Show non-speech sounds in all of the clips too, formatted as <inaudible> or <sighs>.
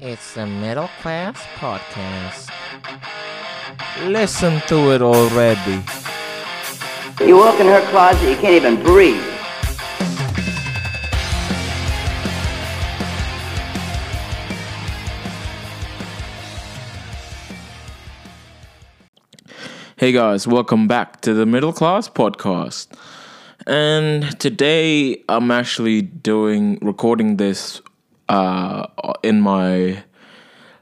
It's the Middle Class Podcast. Listen to it already. You walk in her closet, you can't even breathe. Hey guys, welcome back to the Middle Class Podcast. And today I'm actually doing recording this uh in my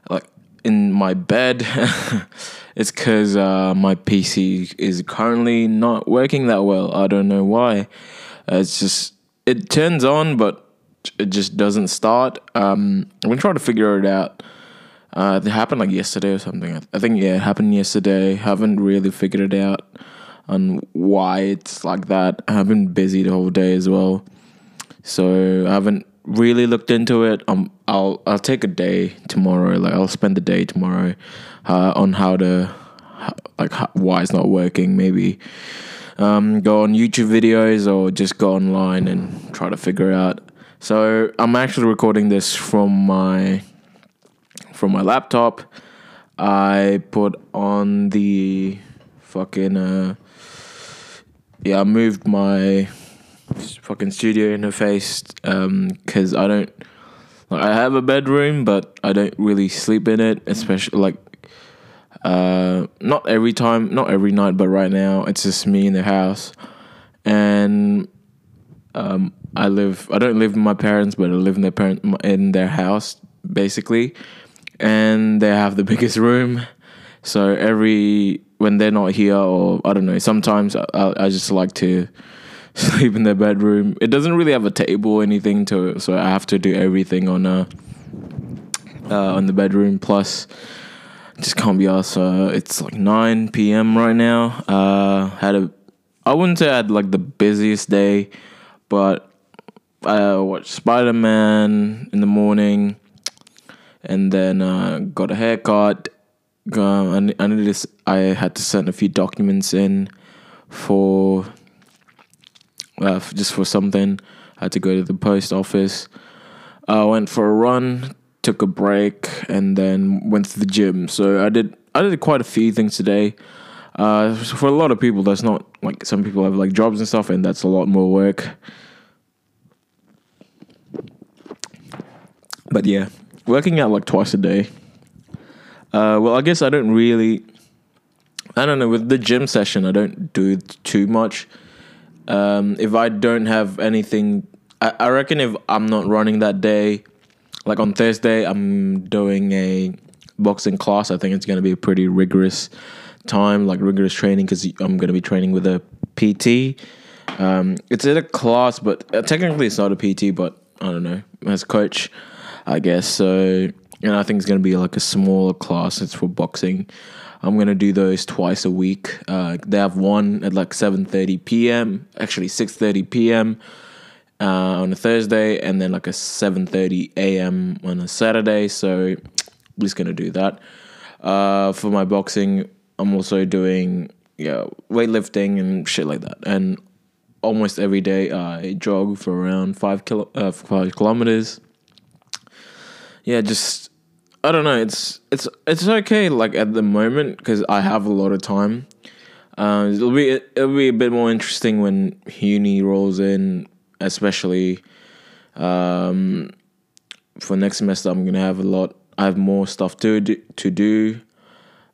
like in my bed. <laughs> it's cuz uh my PC is currently not working that well. I don't know why. it's just it turns on but it just doesn't start. Um I'm to try to figure it out. Uh, it happened like yesterday or something. I, I think yeah, it happened yesterday. Haven't really figured it out on why it's like that. I've been busy the whole day as well, so I haven't really looked into it. Um, I'll I'll take a day tomorrow. Like I'll spend the day tomorrow uh, on how to like why it's not working. Maybe um, go on YouTube videos or just go online and try to figure out. So I'm actually recording this from my from my laptop. I put on the fucking uh yeah, I moved my fucking studio interface um cuz I don't like I have a bedroom but I don't really sleep in it, especially like uh not every time, not every night, but right now it's just me in the house and um I live I don't live with my parents, but I live in their parent in their house basically and they have the biggest room. So every when they're not here, or I don't know, sometimes I, I just like to <laughs> sleep in their bedroom. It doesn't really have a table or anything to so I have to do everything on a uh, on the bedroom. Plus, just can't be asked. Uh, it's like nine p.m. right now. Uh, had a I wouldn't say I had like the busiest day, but I watched Spider Man in the morning and then uh, got a haircut. Uh, I, I I had to send a few documents in for uh, just for something. I had to go to the post office. I went for a run, took a break, and then went to the gym. So I did I did quite a few things today. Uh, for a lot of people, that's not like some people have like jobs and stuff, and that's a lot more work. But yeah, working out like twice a day. Uh, well, I guess I don't really. I don't know. With the gym session, I don't do too much. Um, if I don't have anything, I, I reckon if I'm not running that day, like on Thursday, I'm doing a boxing class. I think it's going to be a pretty rigorous time, like rigorous training, because I'm going to be training with a PT. Um, it's in a class, but uh, technically it's not a PT, but I don't know, as coach. I guess. So, and I think it's going to be like a smaller class. It's for boxing. I'm to do those twice a week. Uh, they have one at like 7:30 p.m. Actually, 6:30 p.m. Uh, on a Thursday, and then like a 7:30 a.m. on a Saturday. So, I'm just to do that. Uh, for my boxing, I'm also doing yeah weightlifting and shit like that. And almost every day, I jog for around five kilo uh, five kilometers yeah, just I don't know. It's it's it's okay like at the moment because I have a lot of time. Uh, it'll be it'll be a bit more interesting when uni rolls in, especially um, for next semester. I'm gonna have a lot. I have more stuff to do, to do.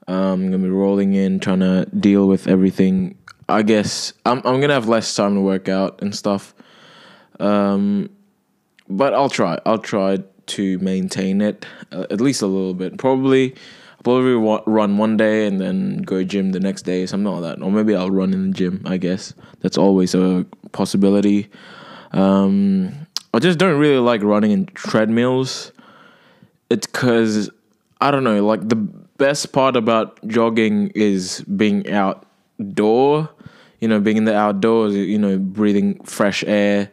Um, I'm gonna be rolling in, trying to deal with everything. I guess I'm I'm gonna have less time to work out and stuff. Um, but I'll try. I'll try to maintain it uh, at least a little bit. Probably, probably run one day and then go gym the next day, something like that. Or maybe I'll run in the gym. I guess that's always a possibility. Um, I just don't really like running in treadmills. It's because I don't know. Like the best part about jogging is being outdoor. You know, being in the outdoors. You know, breathing fresh air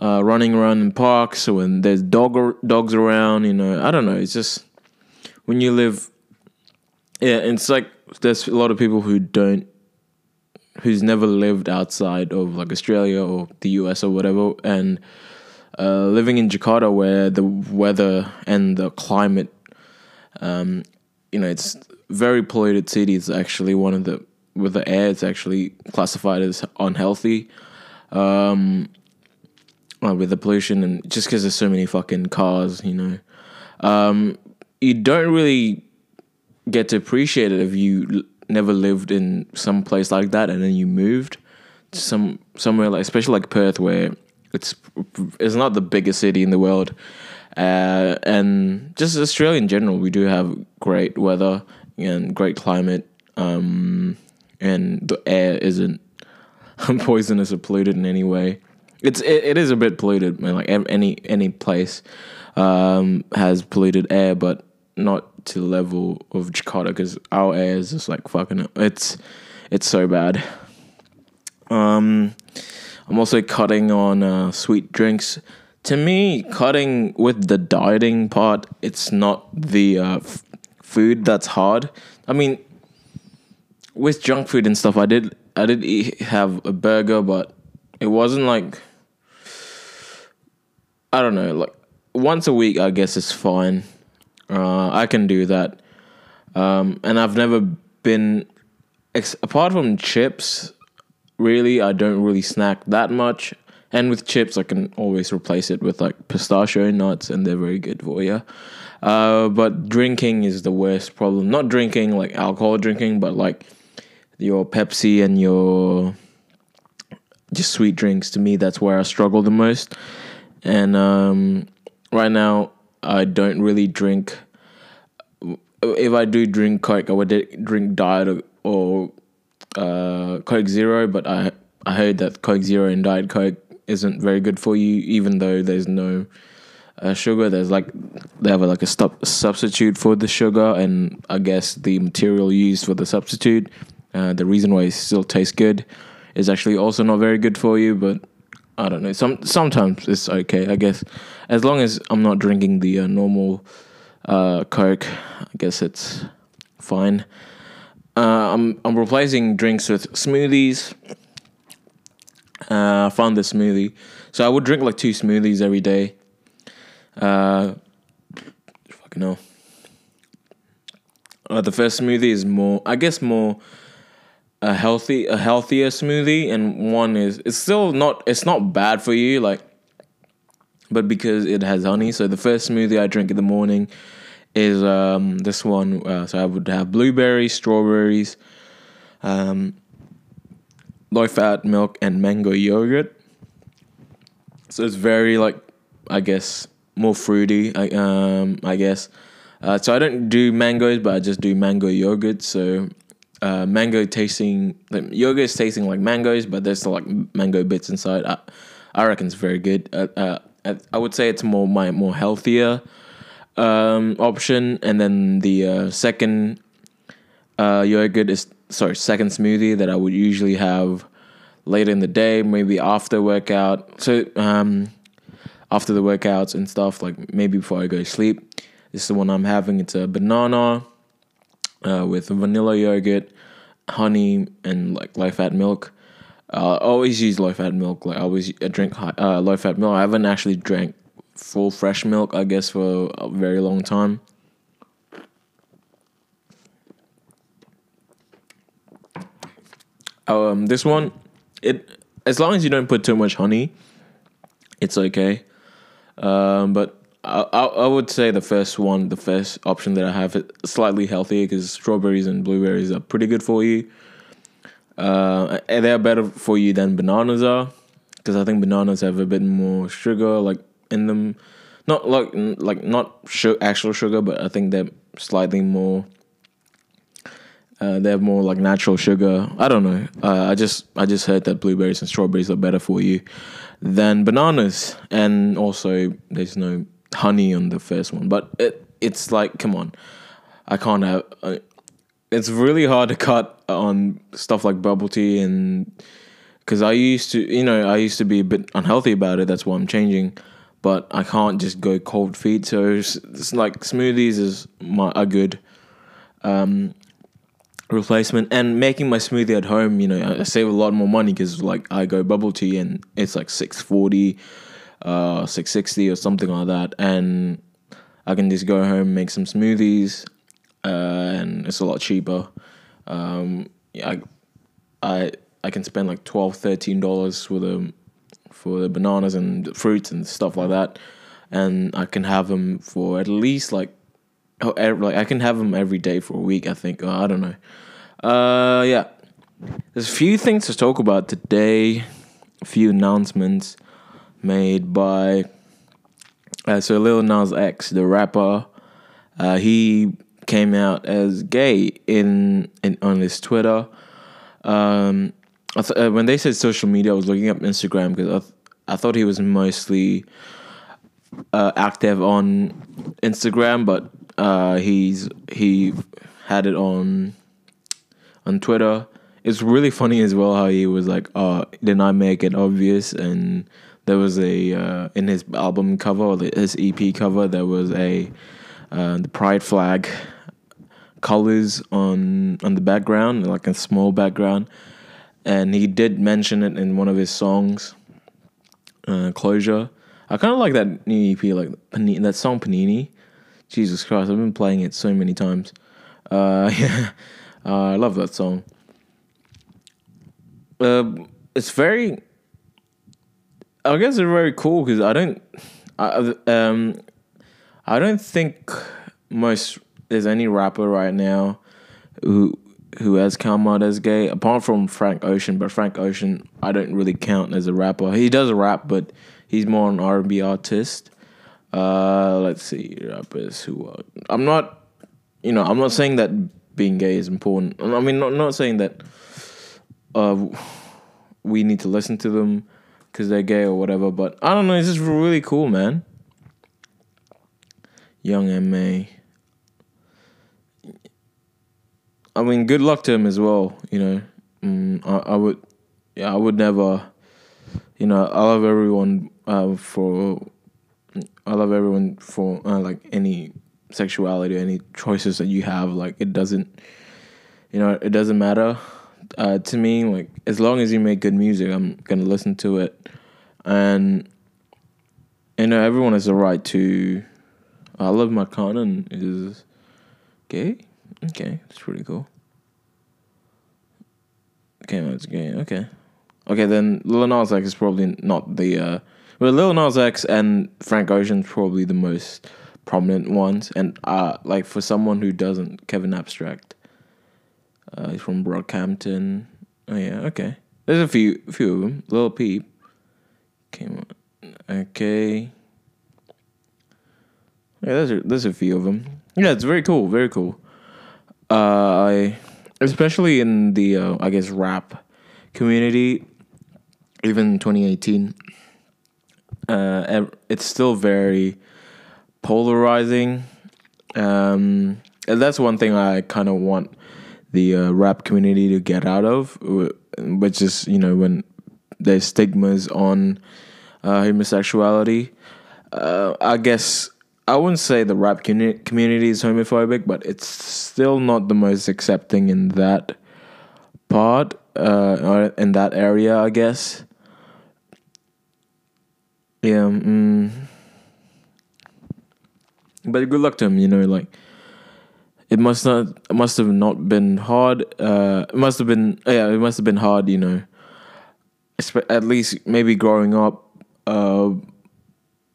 uh, running around in parks when there's dog dogs around. You know, I don't know. It's just when you live. Yeah, it's like there's a lot of people who don't, who's never lived outside of like Australia or the US or whatever, and uh, living in Jakarta, where the weather and the climate, um, you know, it's very polluted city. It's actually one of the with the air. It's actually classified as unhealthy. Um, uh, with the pollution and just because there's so many fucking cars, you know, um, you don't really get to appreciate it if you l- never lived in some place like that and then you moved to some somewhere like especially like Perth where it's it's not the biggest city in the world uh, and just Australia in general we do have great weather and great climate um, and the air isn't <laughs> poisonous or polluted in any way it's it, it is a bit polluted man like any any place um, has polluted air but not to the level of Jakarta because our air is just like fucking it's it's so bad. Um, I'm also cutting on uh, sweet drinks. To me, cutting with the dieting part, it's not the uh, f- food that's hard. I mean, with junk food and stuff, I did I did eat, have a burger, but it wasn't like I don't know, like once a week. I guess is fine. Uh, I can do that. Um, and I've never been, ex- apart from chips, really, I don't really snack that much. And with chips, I can always replace it with like pistachio nuts, and they're very good for you. Uh, but drinking is the worst problem. Not drinking like alcohol drinking, but like your Pepsi and your just sweet drinks. To me, that's where I struggle the most. And um, right now, I don't really drink. If I do drink Coke, I would drink Diet or, uh, Coke Zero. But I I heard that Coke Zero and Diet Coke isn't very good for you, even though there's no uh, sugar. There's like they have like a stop, substitute for the sugar, and I guess the material used for the substitute, uh, the reason why it still tastes good, is actually also not very good for you. But I don't know. Some sometimes it's okay. I guess as long as I'm not drinking the uh, normal uh, Coke, I guess it's fine. Uh, I'm I'm replacing drinks with smoothies. Uh, I found this smoothie, so I would drink like two smoothies every day. Uh, fucking hell. Uh, the first smoothie is more, I guess, more a healthy, a healthier smoothie, and one is it's still not, it's not bad for you, like, but because it has honey. So the first smoothie I drink in the morning is um this one. Uh, so I would have blueberries, strawberries, um, low fat milk, and mango yogurt. So it's very like, I guess, more fruity. I um I guess. Uh, so I don't do mangoes, but I just do mango yogurt. So uh, mango tasting like yogurt is tasting like mangoes, but there's still like mango bits inside. I, I reckon it's very good. Uh, uh, I- would say it's more my more healthier um, option, and then the uh, second uh, yogurt is sorry second smoothie that I would usually have later in the day, maybe after workout. So um, after the workouts and stuff, like maybe before I go to sleep. This is the one I'm having. It's a banana uh, with vanilla yogurt, honey, and like low fat milk. Uh, I always use low fat milk. Like I always drink high, uh, low fat milk. I haven't actually drank full fresh milk, I guess, for a very long time. Um, this one, it as long as you don't put too much honey, it's okay. Um, but I, I, would say the first one, the first option that I have, is slightly healthier because strawberries and blueberries are pretty good for you. Uh, they're better for you than bananas are because I think bananas have a bit more sugar like in them. Not like like not actual sugar, but I think they're slightly more. Uh, they have more like natural sugar. I don't know. Uh, I just I just heard that blueberries and strawberries are better for you than bananas, and also there's no honey on the first one. But it it's like come on, I can't have. It's really hard to cut on stuff like bubble tea and because I used to, you know, I used to be a bit unhealthy about it. That's why I'm changing. But I can't just go cold feet. So it's, it's like smoothies is my a good um, replacement. And making my smoothie at home, you know, I I save a lot more money because like I go bubble tea and it's like six forty. Uh, six sixty or something like that, and I can just go home make some smoothies, uh, and it's a lot cheaper. Um, I, I I can spend like 12 13 dollars for the for the bananas and fruits and stuff like that, and I can have them for at least like oh like I can have them every day for a week. I think uh, I don't know. Uh, yeah, there's a few things to talk about today. A few announcements made by uh, so Lil Nas X, the rapper. Uh, he came out as gay in, in on his Twitter. Um, th- uh, when they said social media, I was looking up Instagram because I, th- I thought he was mostly uh, active on Instagram, but uh, he's he had it on on Twitter. It's really funny as well how he was like, "Oh, didn't I make it obvious?" And there was a uh, in his album cover or his EP cover, there was a uh, the pride flag colors on on the background, like a small background, and he did mention it in one of his songs, uh, "Closure." I kind of like that new EP, like Panini, that song "Panini." Jesus Christ, I've been playing it so many times. Uh, <laughs> yeah, uh, I love that song. Uh, it's very, I guess it's very cool because I don't, I, um, I don't think most there's any rapper right now who who has come out as gay apart from Frank Ocean. But Frank Ocean, I don't really count as a rapper. He does rap, but he's more an R and B artist. Uh, let's see, rappers who are. I'm not, you know, I'm not saying that being gay is important. I mean, not not saying that. Uh, we need to listen to them because they're gay or whatever. But I don't know. It's just really cool, man. Young Ma. I mean, good luck to him as well. You know, mm, I, I would, yeah, I would never. You know, I love everyone uh, for. I love everyone for uh, like any sexuality, any choices that you have. Like it doesn't, you know, it doesn't matter uh, to me. Like as long as you make good music, I'm gonna listen to it, and you know, everyone has a right to. iLoveMakonnen is gay. Okay, that's pretty cool. Okay, that's gay. Okay, okay. Then Lil Nas X is probably not the. Uh, well, Lil Nas X and Frank Ocean's probably the most prominent ones, and uh, like for someone who doesn't, Kevin Abstract. Uh, he's from Brockhampton. Oh yeah, okay. There's a few, few of them. Lil Peep came. Okay. Yeah, there's a, there's a few of them. Yeah, it's very cool, very cool. Uh, I especially in the uh, I guess rap community, even 2018. Uh, it's still very polarizing. Um, and that's one thing I kind of want the uh, rap community to get out of, which is you know when there's stigmas on uh, homosexuality. Uh, I guess I wouldn't say the rap commu- community is homophobic, but it's still not the most accepting in that part, uh, or in that area, I guess. Yeah. Mm. But good luck to him, you know, like it must not it must have not been hard. Uh, it must have been yeah, it must have been hard, you know. At least maybe growing up. Uh,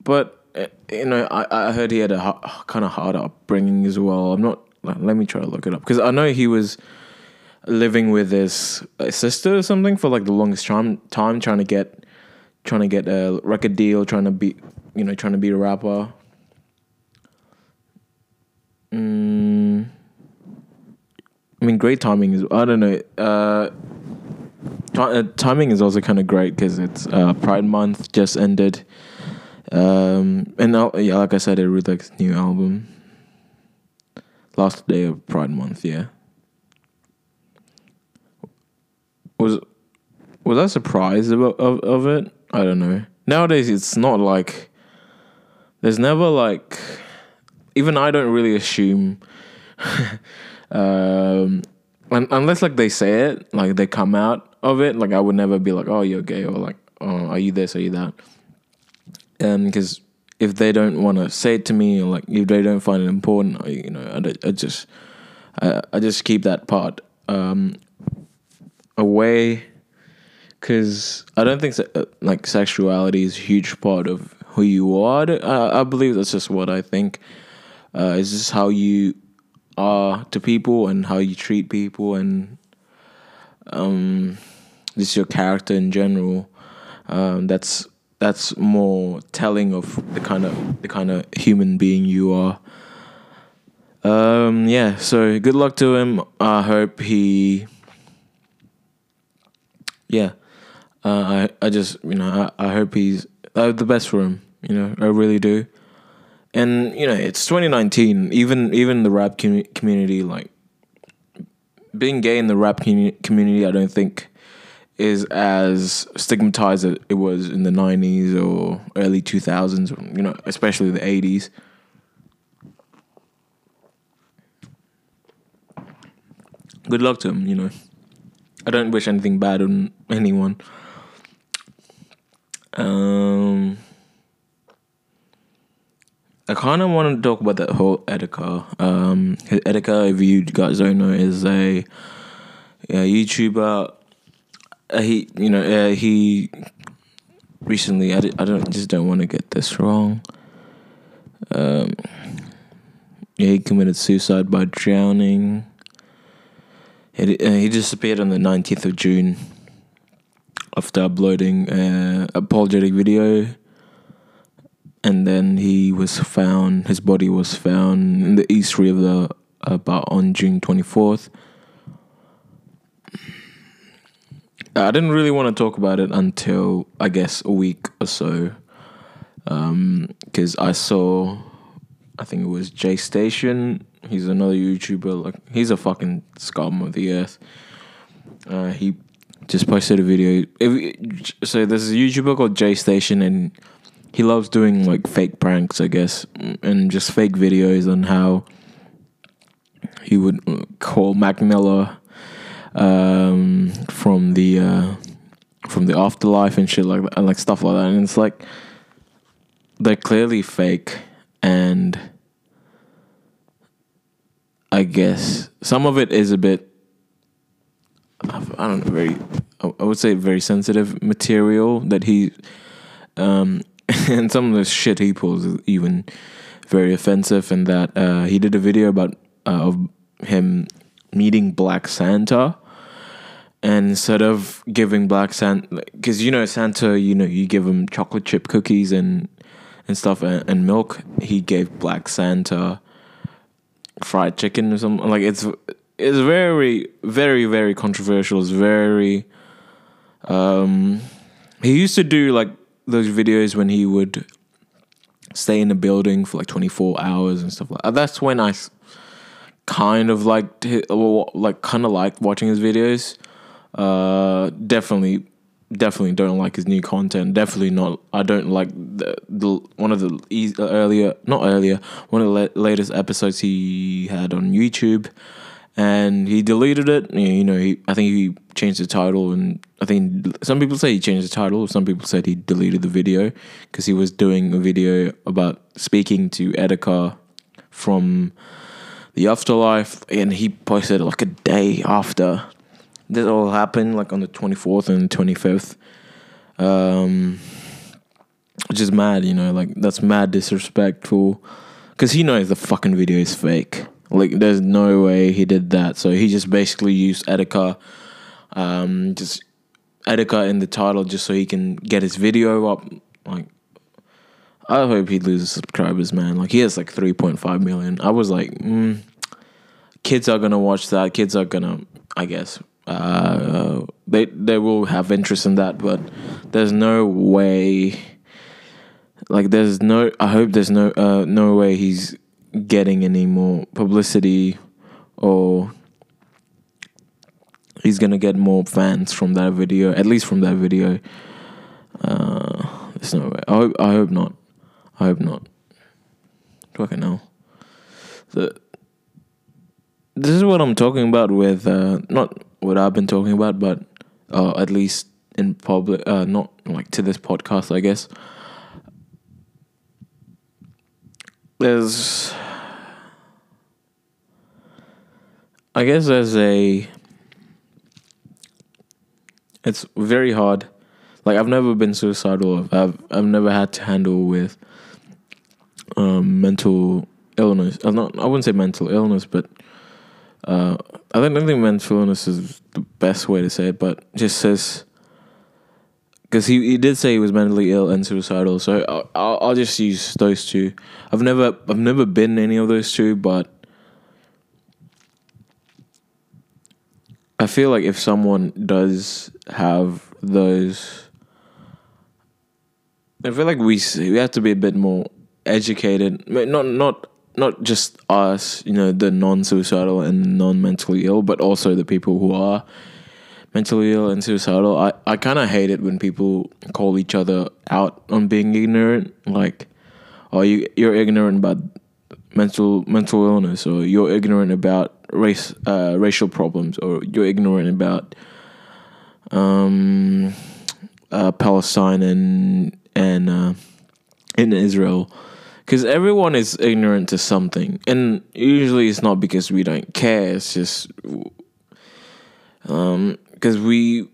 but uh, you know, I I heard he had a ha- kind of hard upbringing as well. I'm not. Let me try to look it up because I know he was living with his uh, sister or something for like the longest time. Time trying to get trying to get a record deal, trying to be you know trying to be a rapper. Mm, I mean, great timing is. I don't know. Uh, ti- uh, timing is also kind of great because it's uh, Pride Month just ended, um, and now, yeah, like I said, his new album. Last day of Pride Month, yeah. Was was I surprised about of, of it? I don't know. Nowadays, it's not like there's never like even I don't really assume <laughs> um, un- unless like they say it, like they come out of it. Like I would never be like, oh, you're gay, or like, oh, are you this, are you that? And because if they don't want to say it to me or like if they don't find it important you know I, I just I, I just keep that part um away because I don't think se- uh, like sexuality is a huge part of who you are. I, I, I believe that's just what I think. Uh, it's just how you are to people and how you treat people and um, just your character in general. Um, that's that's more telling of the kind of the kind of human being you are. Um, yeah. So good luck to him. I hope he. Yeah. Uh, I I just you know I, I hope he's uh, the best for him. You know I really do. And you know it's 2019. Even even the rap commu- community like being gay in the rap commu- community, I don't think is as stigmatized as it was in the 90s or early 2000s. You know, especially the 80s. Good luck to him. You know, I don't wish anything bad on anyone. Um, I kind of want to talk about that whole Etika. Um, Etika, if you guys don't know, is a, a YouTuber. Uh, he, you know, uh, he recently. I, I don't just don't want to get this wrong. Um, yeah, he committed suicide by drowning. He, uh, he disappeared on the 19th of June after uploading an apologetic video. And then he was found, his body was found in the East River about on June 24th. I didn't really want to talk about it until, I guess, a week or so. Because I saw, I think it was Jay Station. He's another YouTuber. Like he's a fucking scum of the earth. Uh, he just posted a video. If, so there's a YouTuber called Jay Station, and he loves doing like fake pranks, I guess, and just fake videos on how he would uh, call Mac Miller um, from the uh, from the afterlife and shit like that, and like stuff like that. And it's like they're clearly fake, and I guess some of it is a bit. I don't know, very. I would say very sensitive material that he, um, <laughs> and some of the shit he pulls is even very offensive. And that uh, he did a video about uh, of him meeting Black Santa, and instead of giving Black Santa, because you know Santa, you know you give him chocolate chip cookies and and stuff and, and milk, he gave Black Santa fried chicken or something. Like it's it's very very very controversial. It's very um he used to do like those videos when he would stay in the building for like 24 hours and stuff like that. That's I kind of liked like kind of liked watching his videos. Uh definitely definitely don't like his new content. Definitely not I don't like the, the one of the earlier not earlier one of the la- latest episodes he had on YouTube and he deleted it. You know, he I think he changed the title, and I think some people say he changed the title. Some people said he deleted the video because he was doing a video about speaking to Etika from the afterlife, and he posted like a day after this all happened, like on the twenty fourth and twenty fifth. Um, which is mad, you know, like that's mad disrespectful because he knows the fucking video is fake. Like, there's no way he did that. So he just basically used Etika, um, just Etika in the title just so he can get his video up. Like, I hope he loses subscribers, man. Like, he has like 3.5 million. I was like, mm, kids are gonna watch that. Kids are gonna, I guess, uh, they they will have interest in that. But there's no way. Like, there's no. I hope there's no uh, no way he's getting any more publicity or he's gonna get more fans from that video at least from that video. Uh there's no way. I hope i hope not. I hope not. Fucking hell. The this is what i'm talking about with uh not what i've been talking about but uh at least in public uh not like to this podcast i guess there's I guess there's a it's very hard. Like I've never been suicidal. I've I've never had to handle with um, mental illness. I'm not. I wouldn't say mental illness, but uh, I don't think mental illness is the best way to say it. But just says because he, he did say he was mentally ill and suicidal. So I'll, I'll I'll just use those two. I've never I've never been any of those two, but I feel like if someone does have those, I feel like we we have to be a bit more educated. Not not not just us, you know, the non-suicidal and non-mentally ill, but also the people who are mentally ill and suicidal. I I kind of hate it when people call each other out on being ignorant, like, oh, you you're ignorant about mental mental illness, or you're ignorant about race uh, racial problems, or you're ignorant about um, uh, Palestine and and uh, in Israel, because everyone is ignorant to something, and usually it's not because we don't care. It's just um because we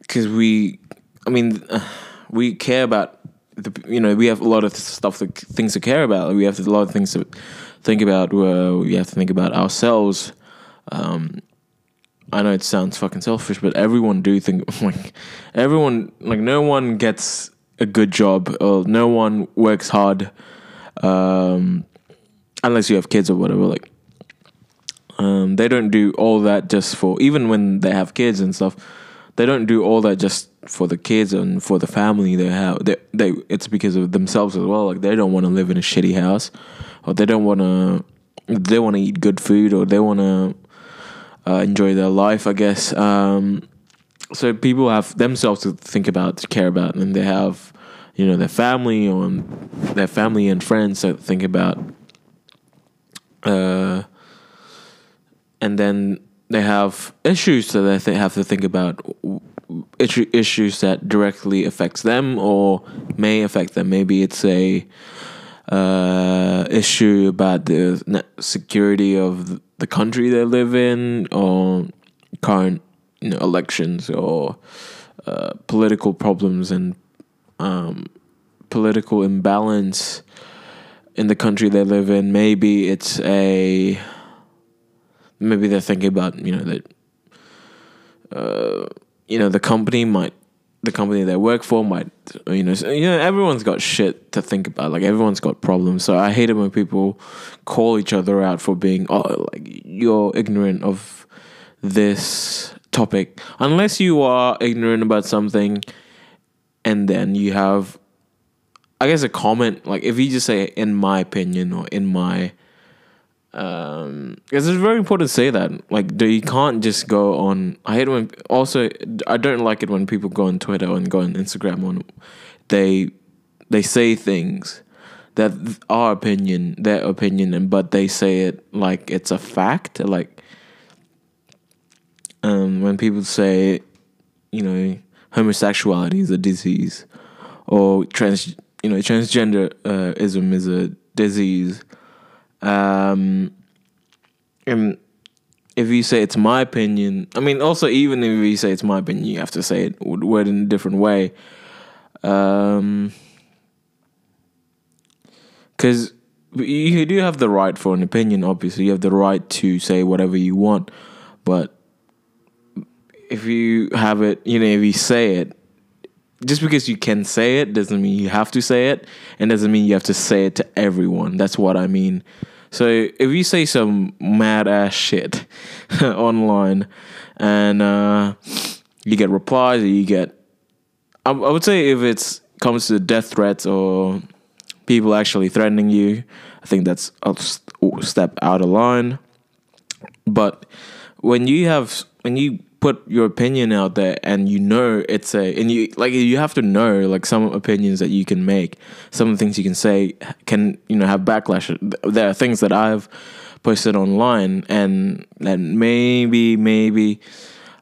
because we i mean <sighs> we care about the you know we have a lot of stuff that things to care about. We have a lot of things to think about where we have to think about ourselves. Um i know it sounds fucking selfish but everyone do think <laughs> like everyone like no one gets a good job or no one works hard um unless you have kids or whatever like um, they don't do all that just for even when they have kids and stuff. They don't do all that just for the kids and for the family they have. They, they it's because of themselves as well. Like they don't want to live in a shitty house, or they don't want to. They want to eat good food, or they want to uh, enjoy their life. I guess. Um, so people have themselves to think about, to care about, and they have, you know, their family or their family and friends to think about. Uh, and then they have issues that they th- have to think about issue, issues that directly affects them or may affect them. Maybe it's a uh, issue about the security of the country they live in or current you know, elections or uh, political problems and um, political imbalance in the country they live in. Maybe it's a maybe they're thinking about you know that uh, you know the company might the company they work for might you know you know everyone's got shit to think about like everyone's got problems. So i hate it when people call each other out for being oh like you're ignorant of this topic. Unless you are ignorant about something and then you have i guess a comment like if you just say in my opinion or in my um because it's very important to say that like you can't just go on i hate when also i don't like it when people go on twitter and go on instagram on they they say things that are opinion their opinion and but they say it like it's a fact like um when people say you know homosexuality is a disease or trans you know transgenderism is a disease um, and if you say it's my opinion, I mean, also even if you say it's my opinion, you have to say it word in a different way. Um, because you do have the right for an opinion. Obviously, you have the right to say whatever you want, but if you have it, you know, if you say it, just because you can say it doesn't mean you have to say it, and doesn't mean you have to say it to everyone. That's what I mean. So if you say some mad ass shit <laughs> online, and uh, you get replies, or you get, I, I would say if it comes to death threats or people actually threatening you, I think that's a step out of line. But when you have when you put your opinion out there and you know it's a and you like you have to know like some opinions that you can make some things you can say can you know have backlash. There are things that i've posted online and that maybe maybe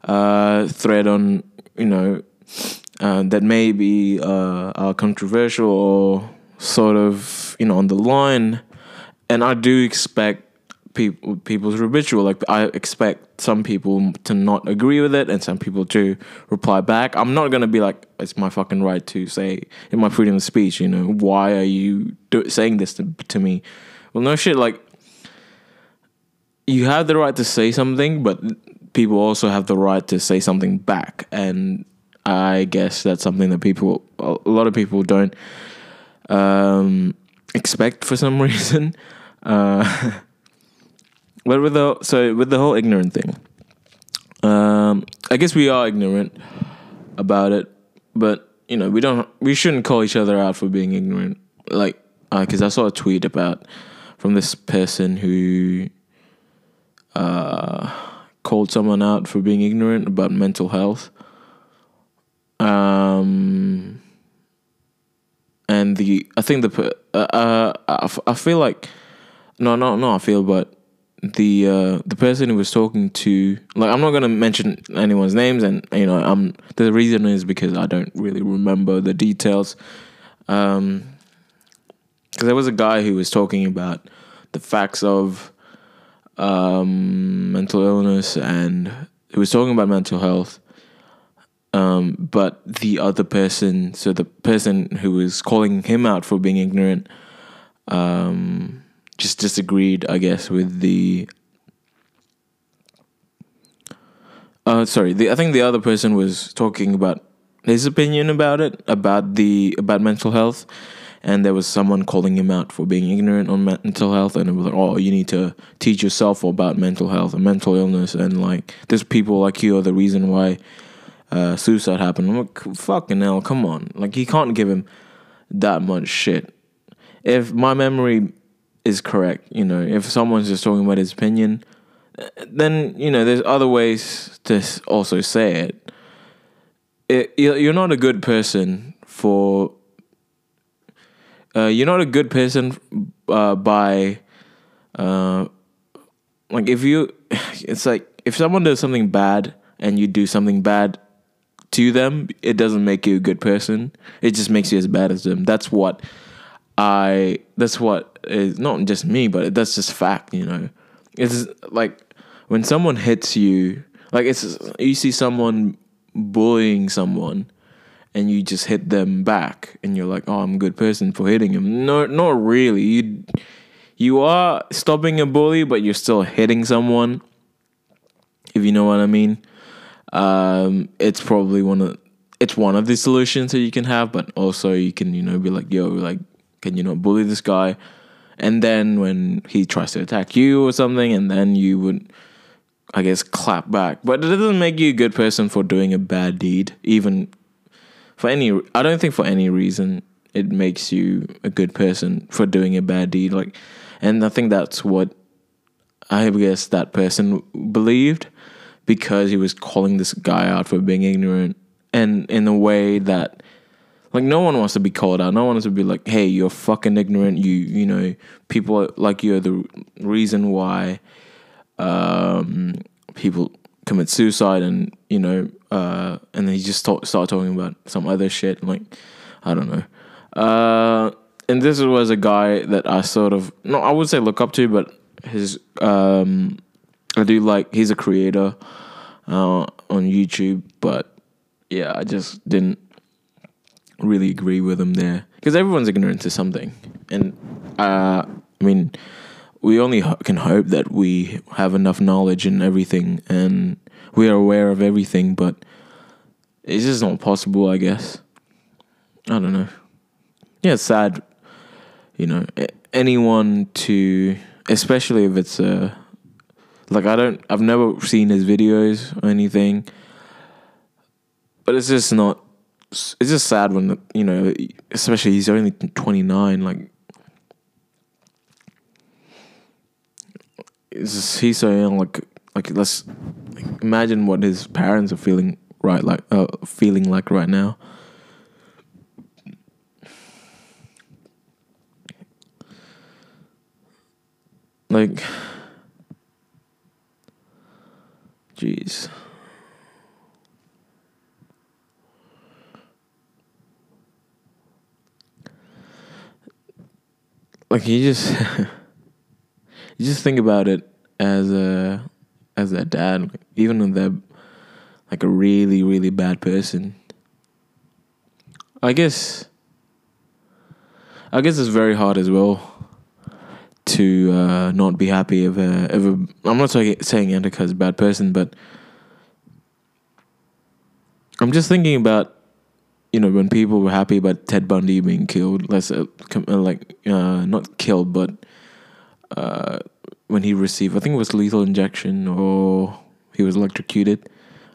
uh thread on you know uh, that may be uh, are controversial or sort of you know on the line, and I do expect people people's ritual. Like I expect some people to not agree with it, and some people to reply back. I'm not gonna be like it's my fucking right to say in my freedom of speech. You know, why are you do- saying this to, to me? Well, no shit. Like you have the right to say something, but people also have the right to say something back, and I guess that's something that people, a lot of people don't um, expect for some <laughs> reason. Uh, <laughs> but with the so with the whole ignorant thing, um, I guess we are ignorant about it, but you know we don't we shouldn't call each other out for being ignorant. Like, because I saw a tweet about from this person who uh, called someone out for being ignorant about mental health. Um, and the I think the uh, uh, I, I feel like no no no I feel but the uh, the person who was talking to like I'm not gonna mention anyone's names and you know I'm the reason is because I don't really remember the details. Um because there was a guy who was talking about the facts of um mental illness and he was talking about mental health um, but the other person, so the person who was calling him out for being ignorant, um, just disagreed, I guess, with the. Uh, sorry, the, I think the other person was talking about his opinion about it, about the about mental health, and there was someone calling him out for being ignorant on mental health, and it was like, oh, you need to teach yourself about mental health and mental illness, and like, there's people like you are the reason why uh, suicide happened. I'm like, fucking hell, come on. Like, he can't give him that much shit. If my memory is correct, you know, if someone's just talking about his opinion, then, you know, there's other ways to also say it. it you're not a good person for. Uh, you're not a good person uh, by. Uh, like, if you. <sighs> It's like, if someone does something bad and you do something bad to them, it doesn't make you a good person. It just makes you as bad as them. That's what I. That's what is not just me, but that's just fact. You know, it's like when someone hits you, like it's you see someone bullying someone, and you just hit them back, and you're like, "Oh, I'm a good person for hitting him." No, not really. You you are stopping a bully, but you're still hitting someone. If you know what I mean um, it's probably one of it's one of the solutions that you can have, but also you can you know be like, yo, like, can you not bully this guy? And then when he tries to attack you or something, and then you would, I guess, clap back. But it doesn't make you a good person for doing a bad deed, even for any. I don't think for any reason it makes you a good person for doing a bad deed. Like, and I think that's what I guess that person believed because he was calling this guy out for being ignorant and in a way that like no one wants to be called out. No one wants to be like, "Hey, you're fucking ignorant." You you know, people like you are the reason why um, people commit suicide, and you know, uh, and then he just talk, started talking about some other shit. Like, I don't know. Uh, and this was a guy that I sort of no, I would say look up to, but his um, I do like he's a creator uh, on YouTube, but yeah, I just didn't really agree with him there because everyone's ignorant to something, and uh, I mean, we only ho- can hope that we have enough knowledge and everything, and we are aware of everything, but it's just not possible, I guess. I don't know. Yeah, it's sad, you know, anyone to, especially if it's a like I don't, I've never seen his videos or anything, but it's just not. It's just sad when you know, especially he's only twenty nine. Like, just, he's so young. Like, like let's like, imagine what his parents are feeling right, like uh, feeling like right now. Like Jeez. Like you just <laughs> you just think about it as a as a dad, even when they're like a really really bad person. I guess I guess it's very hard as well to uh, not be happy if a, if a I'm not saying saying is a bad person, but I'm just thinking about you know when people were happy about Ted Bundy being killed, let's uh, uh, like uh, not killed, but uh, when he received I think it was lethal injection or he was electrocuted.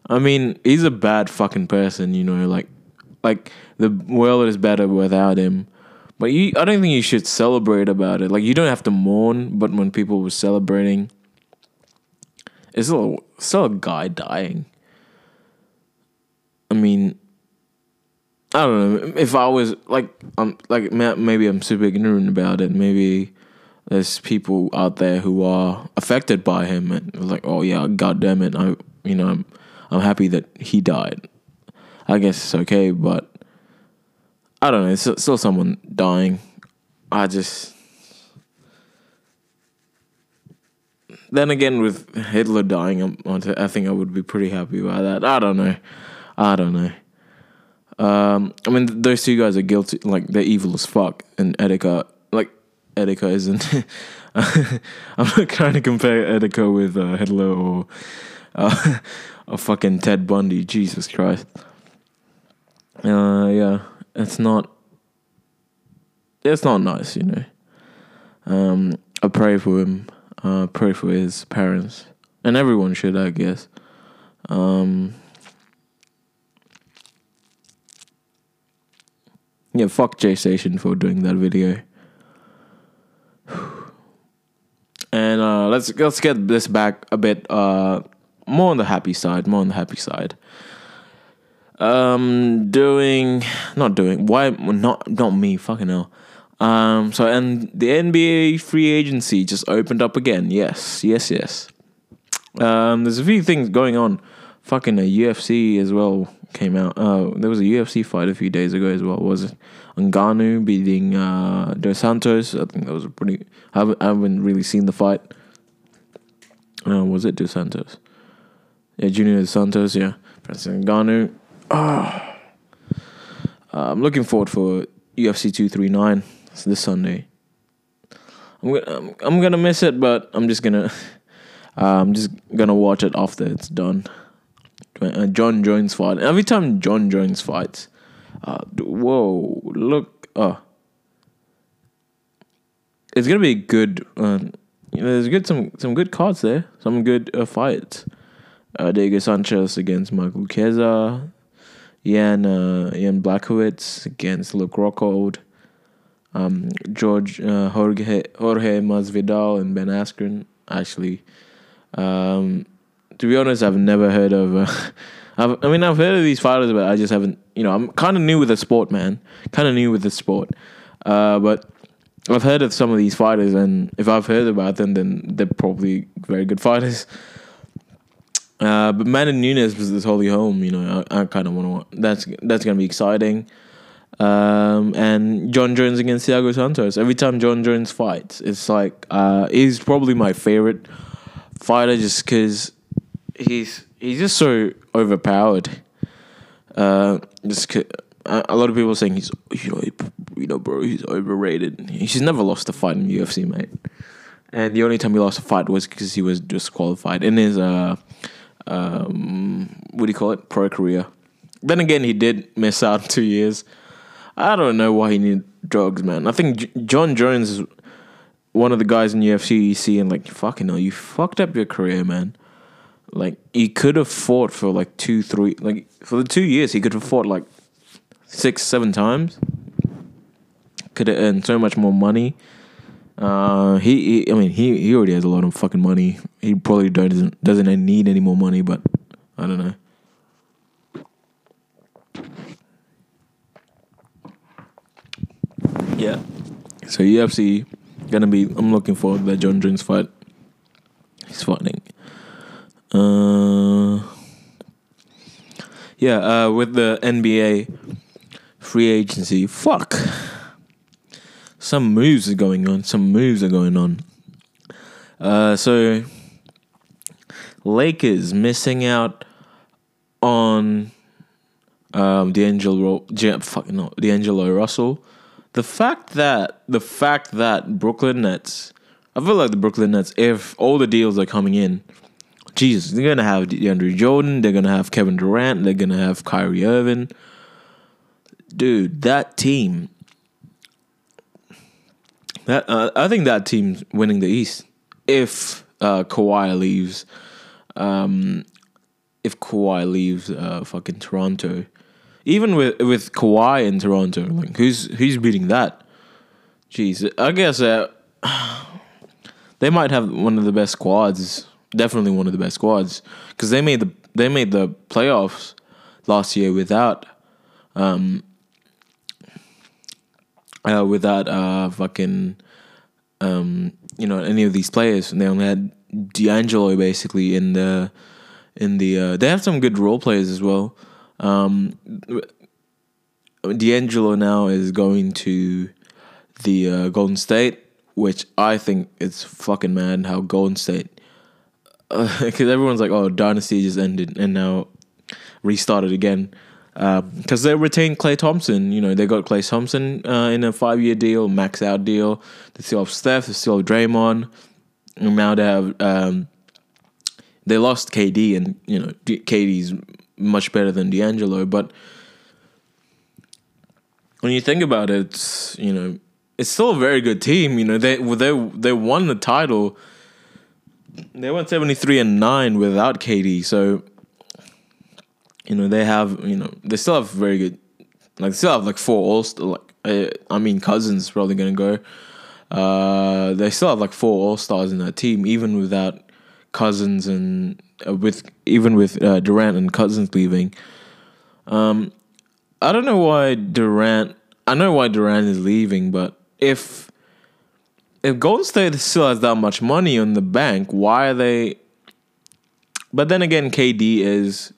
I mean, he's a bad fucking person, you know, like like the world is better without him. But you, I don't think you should celebrate about it. Like you don't have to mourn, but when people were celebrating, it's still still a guy dying. I mean, I don't know. If I was like, I'm like maybe I'm super ignorant about it. Maybe there's people out there who are affected by him and like, oh yeah, god damn it, I you know I'm I'm happy that he died. I guess it's okay, but I don't know. It's still- someone dying. I just. Then again, with Hitler dying, I think I would be pretty happy about that. I don't know. I don't know. Um, I mean, those two guys are guilty. Like they're evil as fuck, and Etika, like Etika isn't. <laughs> I'm not trying to compare Etika with uh, Hitler or uh, <laughs> or fucking Ted Bundy. Jesus Christ. Uh, yeah, it's not. It's not nice, you know. Um, I pray for him. Uh, pray for his parents, and everyone should, I guess. Um, yeah, fuck J Station for doing that video. And uh, let's let's get this back a bit uh, more on the happy side. More on the happy side. Um, doing not doing why not not me fucking hell. Um, so and the NBA free agency just opened up again. Yes, yes, yes. Um, there's a few things going on. Fucking a UFC as well came out. Uh, there was a UFC fight a few days ago as well. Was it Ngannou beating uh, Dos Santos? I think that was a pretty. I haven't, I haven't really seen the fight. Uh, was it Dos Santos? Yeah, Junior Dos Santos. Yeah, Francis Ngannou. Ah. Uh, I'm looking forward for UFC 239. It's this Sunday. I'm gonna, I'm, I'm gonna miss it, but I'm just gonna <laughs> uh, I'm just gonna watch it after it's done. Uh, Jon Jones fight. Every time Jon Jones fights, uh, whoa, look, uh, it's gonna be good. Uh, there's good some some good cards there. Some good uh, fights. Uh, Diego Sanchez against Michael Chiesa. Ian uh, Jan Blachowicz against Luke Rockhold. Um, George uh, Jorge Jorge Masvidal and Ben Askren. Actually, um, to be honest, I've never heard of. Uh, <laughs> I've, I mean, I've heard of these fighters, but I just haven't. You know, I'm kind of new with the sport, man. Kind of new with the sport. Uh, but I've heard of some of these fighters, and if I've heard about them, then they're probably very good fighters. Uh, but Amanda Nunes versus Holly Holm. you know, I, I kind of want to. That's that's gonna be exciting. Um, and Jon Jones against Thiago Santos. Every time Jon Jones fights, it's like uh, he's probably my favorite fighter, just because he's he's just so overpowered. Uh, just a lot of people are saying he's you know you know bro he's overrated. He's never lost a fight in UFC, mate. And the only time he lost a fight was because he was disqualified in his uh um what do you call it pro career. Then again, he did miss out two years. I don't know why he needed drugs, man. I think J- Jon Jones is one of the guys in UFC you see and like fucking hell, you fucked up your career, man. Like he could have fought for like two, three, like for the two years he could have fought like six, seven times. Could have earned so much more money. Uh, he, he, I mean, he he already has a lot of fucking money. He probably doesn't doesn't need any more money, but I don't know. Yeah. So UFC gonna be. I'm looking forward to that Jon Jones fight. He's fighting. Uh, yeah. Uh, with the NBA free agency, fuck. some moves are going on. Some moves are going on. Uh, so Lakers missing out on um, D'Angelo, fuck no, D'Angelo Russell. The fact that the fact that Brooklyn Nets, I feel like the Brooklyn Nets, if all the deals are coming in, Jesus, they're gonna have DeAndre Jordan, they're gonna have Kevin Durant, they're gonna have Kyrie Irving. Dude, that team. That uh, I think that team's winning the East if uh, Kawhi leaves. Um, if Kawhi leaves uh, fucking Toronto, even with with Kawhi in Toronto, like who's who's beating that? Jeez, I guess uh, <sighs> they might have one of the best squads. Definitely one of the best squads because they made the they made the playoffs last year without um uh, without uh fucking um you know any of these players and they only had D'Angelo basically in the in the uh, they have some good role players as well. Um, D'Angelo now is going to the uh, Golden State, which I think it's fucking mad how Golden State <laughs> because everyone's like, oh, dynasty just ended and now restarted again. Because they retained Klay Thompson, you know, they got Klay Thompson uh, in a five year deal, max out deal. They still have Steph, they still have Draymond, and now they have um, they lost KD, and you know KD's much better than D'Angelo. But when you think about it, you know, it's still a very good team. You know, they they they won the title. They went seventy three and nine without KD, so you know they have you know they still have very good. Like they still have like four all like I mean Cousins probably gonna go. Uh, they still have like four all stars in that team, even without Cousins and uh, with even with uh, Durant and Cousins leaving. Um, I don't know why Durant. I know why Durant is leaving, but if if Golden State still has that much money in the bank, why are they? But then again, KD is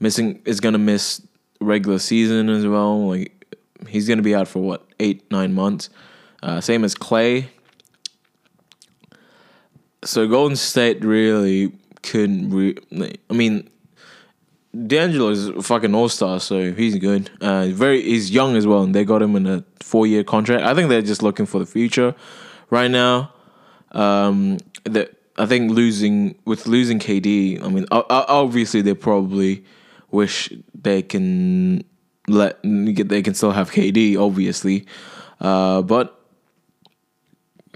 missing. Is gonna miss regular season as well. Like he's gonna be out for what eight nine months. Uh, same as Klay. So Golden State really couldn't. Re- I mean, D'Angelo is a fucking all star, so he's good. Uh, very, he's young as well, and they got him in a four year contract. I think they're just looking for the future right now. Um, that I think losing with losing KD. I mean, obviously they probably wish they can let they can still have KD, obviously, uh, but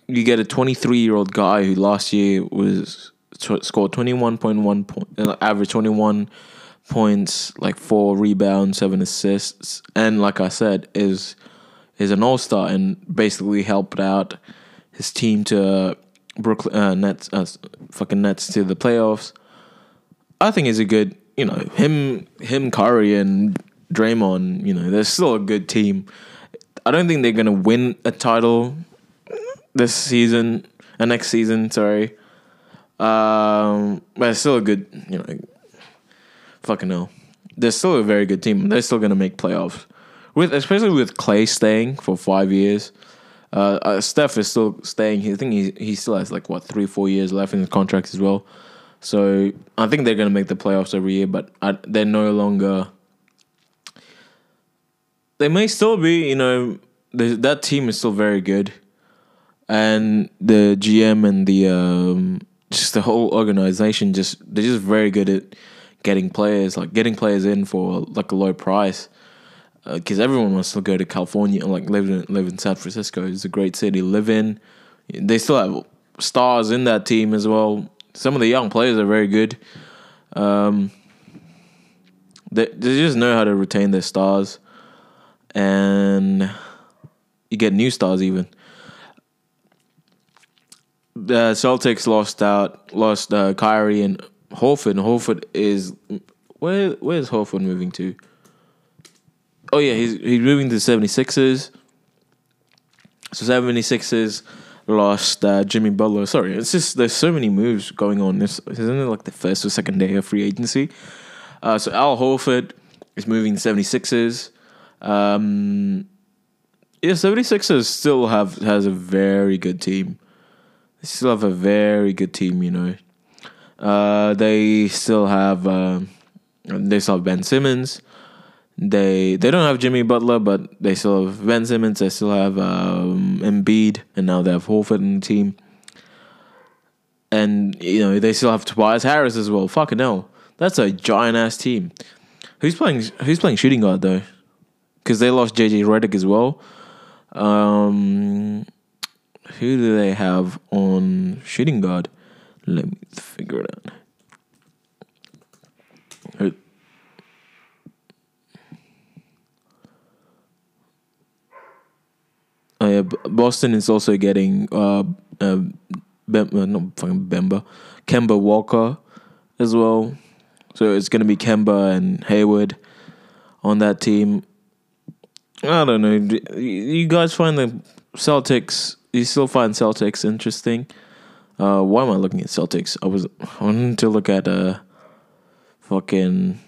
you get a 23 year old guy who last year was scored 21.1 point, uh, average 21 points, like four rebounds, seven assists, and like I said, is is an all star and basically helped out his team to Brooklyn uh, Nets, uh, fucking Nets to the playoffs. I think he's a good, you know, him, him, Curry and Draymond. You know, they're still a good team. I don't think they're gonna win a title this season, uh, next season. Sorry, um, but it's still a good, you know, fucking hell. They're still a very good team. They're still gonna make playoffs with, especially with Klay staying for five years. Uh, uh, Steph is still staying. I think he he still has like what three four years left in his contract as well. So I think they're gonna make the playoffs every year, but I, they're no longer. They may still be, you know, the, that team is still very good, and the GM and the um, just the whole organization just they're just very good at getting players, like getting players in for like a low price because everyone wants to go to California and like live in live in San Francisco. It's a great city to live in. They still have stars in that team as well. Some of the young players are very good. Um, they they just know how to retain their stars, and you get new stars even. The Celtics lost out, lost uh, Kyrie and Horford. Horford is where where's Horford moving to? Oh yeah, he's he's moving to the 76ers. So 76ers lost uh, Jimmy Butler. Sorry, it's just there's so many moves going on. This isn't it like the first or second day of free agency. Uh, so Al Horford is moving to 76ers. Um, Yeah, 76ers still have has a very good team. They still have a very good team, you know. Uh, they still have uh, they still have Ben Simmons. They they don't have Jimmy Butler, but they still have Ben Simmons. They still have um, Embiid, and now they have Horford in the team. And you know they still have Tobias Harris as well. Fucking hell, that's a giant ass team. Who's playing? Who's playing shooting guard though? Because they lost JJ Redick as well. Um, who do they have on shooting guard? Let me figure it out. Who- Oh yeah, Boston is also getting uh, uh, Bem- uh not fucking Bemba, Kemba Walker as well. So it's gonna be Kemba and Hayward on that team. I don't know. You guys find the Celtics? You still find Celtics interesting? Uh, why am I looking at Celtics? I was I wanted to look at uh, fucking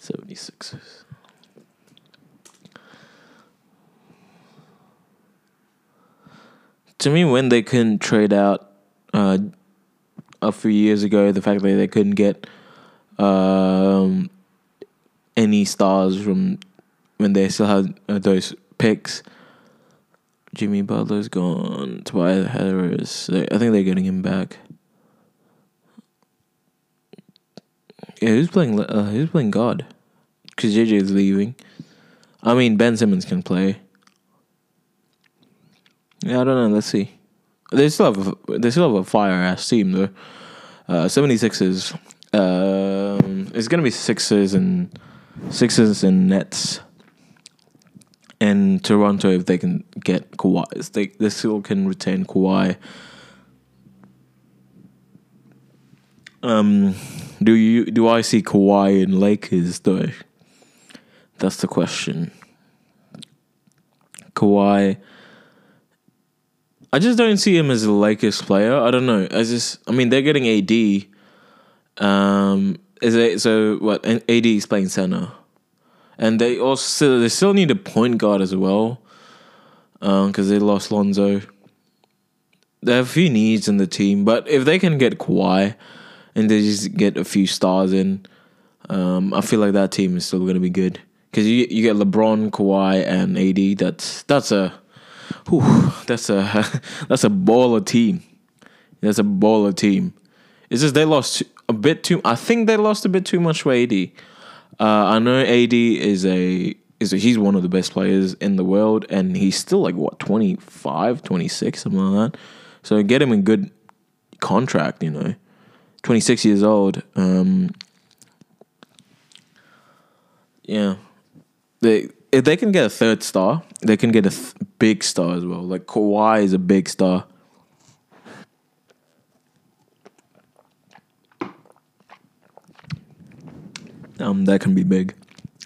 76ers. To me, when they couldn't trade out uh, a few years ago, the fact that they couldn't get um, any stars from when they still had uh, those picks. Jimmy Butler's gone. Tobias Harris. I think they're getting him back. Yeah, who's playing? Uh, who's playing God? Because JJ is leaving. I mean, Ben Simmons can play. Yeah, I don't know. Let's see. They still have a, they still have a fire ass team though. Uh, 76ers. Um, it's gonna be Sixers and Sixers and Nets. And Toronto, if they can get Kawhi, they they still can retain Kawhi. Um, do you do I see Kawhi in Lakers though? That's the question. Kawhi. I just don't see him as a Lakers player. I don't know. I just, I mean, they're getting AD. Um, is it so? What? AD is playing center, and they also they still need a point guard as well, because they lost Lonzo. They have a few needs in the team, but if they can get Kawhi, and they just get a few stars in, um, I feel like that team is still going to be good. Because you you get LeBron, Kawhi, and AD. That's that's a, whew, that's a <laughs> that's a baller team. That's a baller team. It's just they lost a bit too. I think they lost a bit too much for AD. Uh, I know AD is a is a, he's one of the best players in the world, and he's still like what 25, 26, something like that. So get him a good contract, you know. Twenty six years old. Um, yeah, they if they can get a third star, they can get a th- big star as well. Like Kawhi is a big star. Um, that can be big.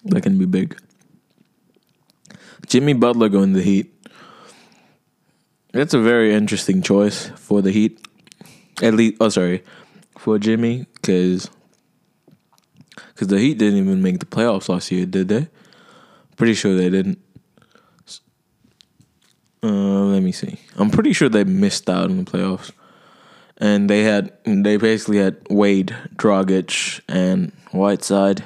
That can be big. Jimmy Butler going to the Heat. That's a very interesting choice for the Heat. At least, oh sorry, for Jimmy, because because the Heat didn't even make the playoffs last year, did they? Pretty sure they didn't. Uh, let me see. I'm pretty sure they missed out in the playoffs, and they had they basically had Wade, Dragic, and Whiteside.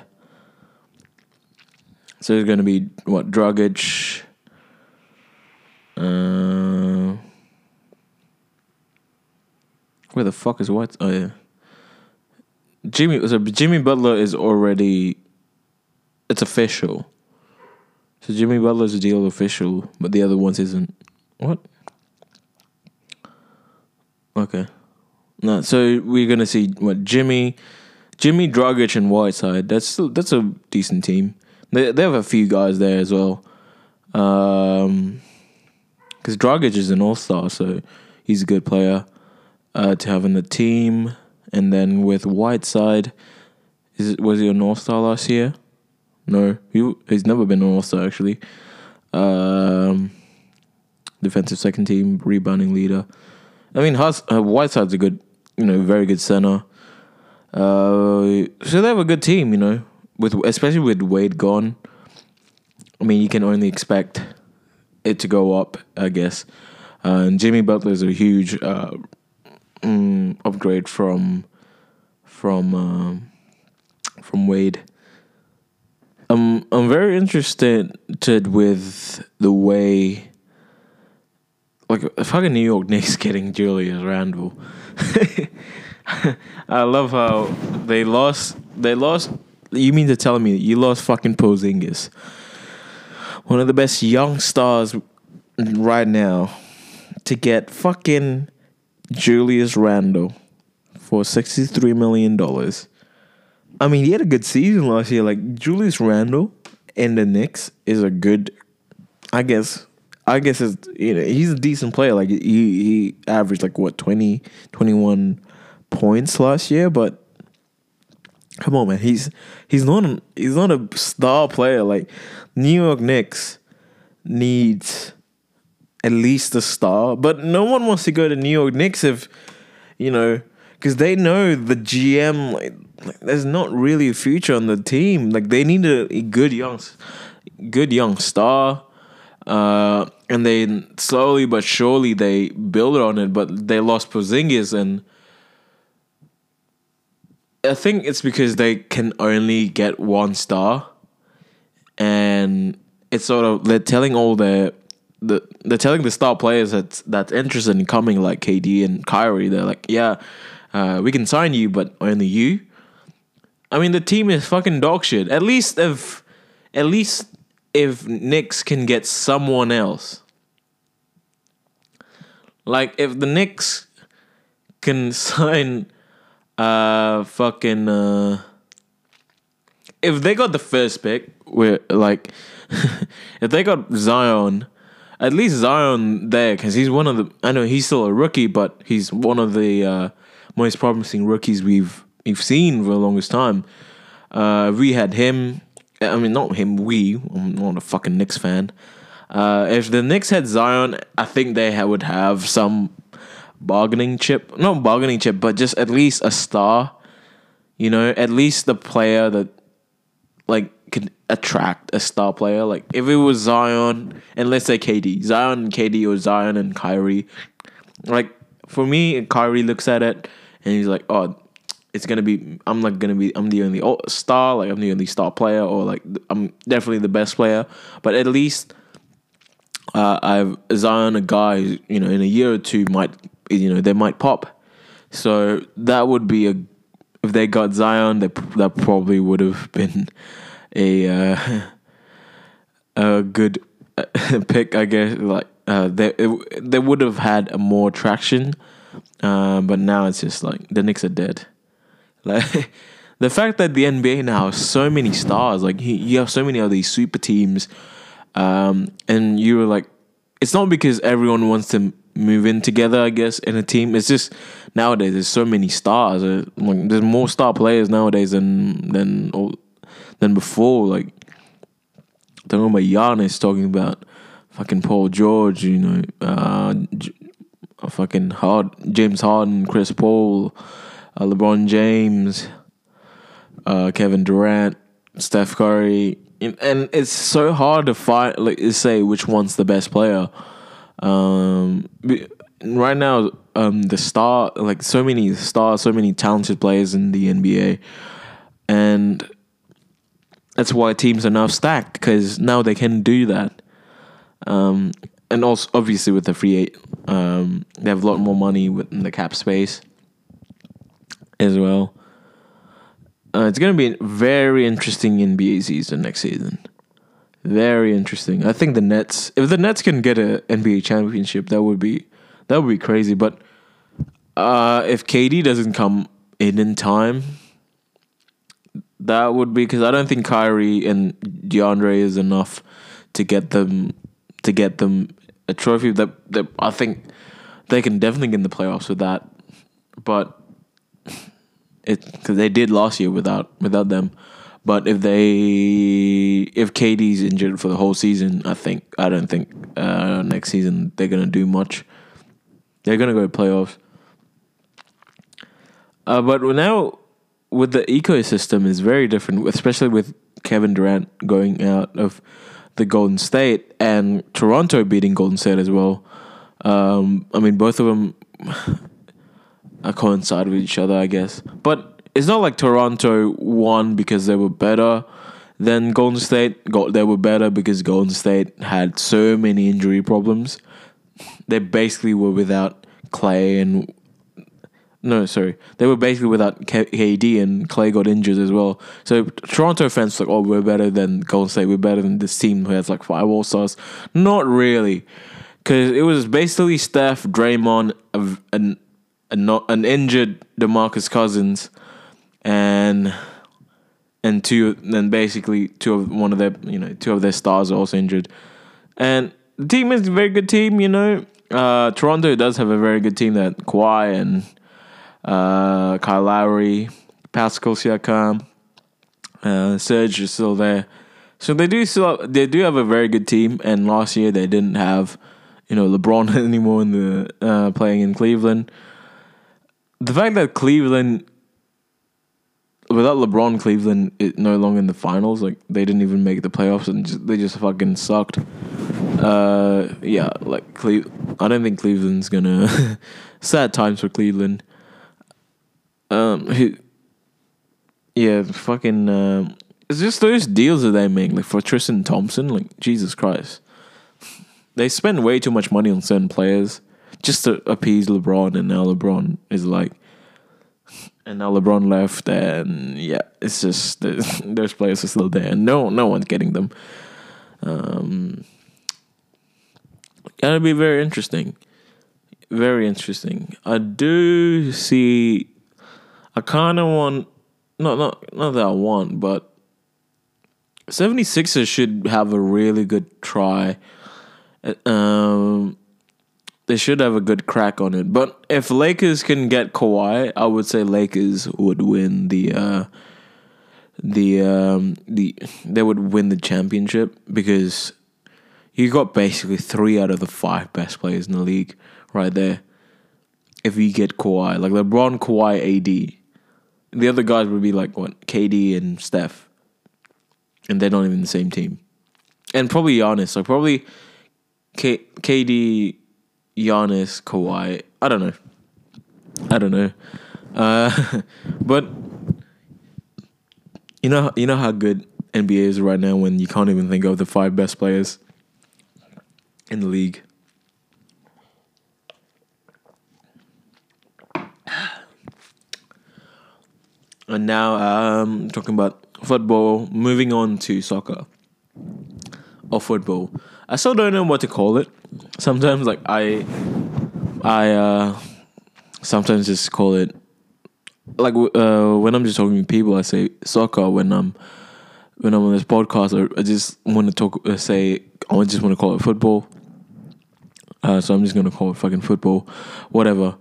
So it's gonna be what Dragic. Uh, where the fuck is White? Oh yeah. Jimmy so Jimmy Butler is already it's official. So Jimmy Butler's a deal official, but the other ones isn't. What? Okay. No, so we're gonna see what Jimmy, Jimmy Dragic and Whiteside. That's that's a decent team. They they have a few guys there as well. Um, because Dragic is an all star, so he's a good player uh, to have in the team. And then with Whiteside, is it, was he an all star last year? No, he he's never been an all star actually. Um, defensive second team, rebounding leader. I mean, Hus, uh, Whiteside's a good, you know, very good center. Uh, so they have a good team, you know, with especially with Wade gone. I mean, you can only expect it to go up, I guess. Uh, and Jimmy Butler is a huge uh, mm, upgrade from from um, from Wade. I'm I'm very interested with the way like fucking New York <laughs> Knicks getting Julius Randle. <laughs> I love how they lost. They lost. You mean to tell me you lost fucking Porzingis, one of the best young stars right now, to get fucking Julius Randle for sixty three million dollars. I mean, he had a good season last year. Like Julius Randle in the Knicks is a good, I guess. I guess it's you know he's a decent player. Like he he averaged like what 20, 21 points last year, but come on, man, he's he's not a, he's not a star player. Like New York Knicks needs at least a star, but no one wants to go to New York Knicks if you know because they know the GM like, like, there's not really a future on the team. Like they need a, a good young good young star. Uh, and they slowly but surely they build on it, but they lost Porzingis, and I think it's because they can only get one star, and it's sort of they're telling all the the they're telling the star players that that's interested in coming, like KD and Kyrie. They're like, yeah, uh, we can sign you, but only you. I mean, the team is fucking dog shit. At least if, at least if Knicks can get someone else. Like if the Knicks can <laughs> sign uh fucking uh if they got the first pick where like <laughs> if they got Zion at least Zion there cuz he's one of the I know he's still a rookie but he's one of the uh most promising rookies we've we've seen for the longest time. Uh we had him I mean, not him. We. I'm not a fucking Knicks fan. Uh, if the Knicks had Zion, I think they would have some bargaining chip. Not bargaining chip, but just at least a star. You know, at least the player that like could attract a star player. Like if it was Zion and let's say KD, Zion and KD or Zion and Kyrie. Like for me, Kyrie looks at it and he's like, "Oh, it's gonna be I'm not gonna be I'm the only star like I'm the only star player or like I'm definitely the best player. But at least uh, I've Zion a guy you know in a year or two might you know they might pop. So that would be a if they got Zion they, that probably would have <laughs> been a uh, <laughs> a good <laughs> pick I guess like uh, they it, they would have had more traction uh, but now it's just like the Knicks are dead like <laughs> the fact that the NBA now has so many stars, like you have so many of these super teams, um, and you were like, it's not because everyone wants to move in together. I guess in a team, it's just nowadays there's so many stars. Uh, like, there's more star players nowadays than than than before. Like talking about Giannis, talking about fucking Paul George, you know, uh, fucking Hard James Harden, Chris Paul uh, LeBron James, uh, Kevin Durant, Steph Curry, and it's so hard to find like say which one's the best player. Um, right now, um, the star like so many stars, so many talented players in the NBA, and that's why teams are now stacked because now they can do that. Um, and also obviously with the free eight, um, they have a lot more money within the cap space as well. Uh, it's going to be a very interesting NBA season next season. Very interesting. I think the Nets, if the Nets can get an NBA championship, that would be that would be crazy. But uh, if KD doesn't come in in time, that would be because I don't think Kyrie and DeAndre is enough to get them to get them a trophy. That that I think they can definitely get in the playoffs with that. But it because they did last year without without them. But if they if KD's injured for the whole season, I think I don't think uh, next season they're gonna do much. They're gonna go to playoffs. Uh, but now with the ecosystem is very different, especially with Kevin Durant going out of the Golden State and Toronto beating Golden State as well. Um, I mean, both of them are coincide with each other, I guess. But it's not like Toronto won because they were better than Golden State. Go- They were better because Golden State had so many injury problems. They basically were without Klay and no, sorry, they were basically without KD and Klay got injured as well. So Toronto fans like, oh, we're better than Golden State. We're better than this team who has like five All Stars. Not really, because it was basically Steph, Draymond, a- an an, injured DeMarcus Cousins, and and two, then basically two of one of their you know two of their stars are also injured, and the team is a very good team. You know, uh, Toronto does have a very good team that Kawhi and uh, Kyle Lowry, Pascal Siakam, uh, Serge is still there. So they do still they do have a very good team. And last year they didn't have you know LeBron <laughs> anymore in the uh, playing in Cleveland. The fact that Cleveland without LeBron, Cleveland is no longer in the finals. Like they didn't even make the playoffs, and just, they just fucking sucked. Uh, yeah, like Cle- I don't think Cleveland's gonna. <laughs> sad times for Cleveland. Um, who, yeah, fucking. Um, it's just those deals that they make, like for Tristan Thompson. Like Jesus Christ, they spend way too much money on certain players just to appease LeBron, and now LeBron is like, and now LeBron left, and yeah, it's just <laughs> those players are still there, and no, no one's getting them. Um, gonna be very interesting, very interesting. I do see. I kind of want, not not not that I want, but 76ers should have a really good try. Um, they should have a good crack on it. But if Lakers can get Kawhi, I would say Lakers would win the uh, the um, the they would win the championship because you got basically three out of the five best players in the league right there. If you get Kawhi, like LeBron, Kawhi, AD, the other guys would be like what KD and Steph, and they're not even the same team, and probably Giannis. Like probably K- KD, Giannis, Kawhi. I don't know. I don't know. Uh, <laughs> but you know, you know how good NBA is right now when you can't even think of the five best players in the league. And now, um, talking about football. Moving on to soccer or football. I still don't know what to call it. Sometimes, like I, I uh, sometimes just call it like uh, when I'm just talking to people. I say soccer. When I'm when I'm on this podcast, I, I just want to talk. Uh, say I just want to call it football. Uh, so I'm just gonna call it fucking football, whatever.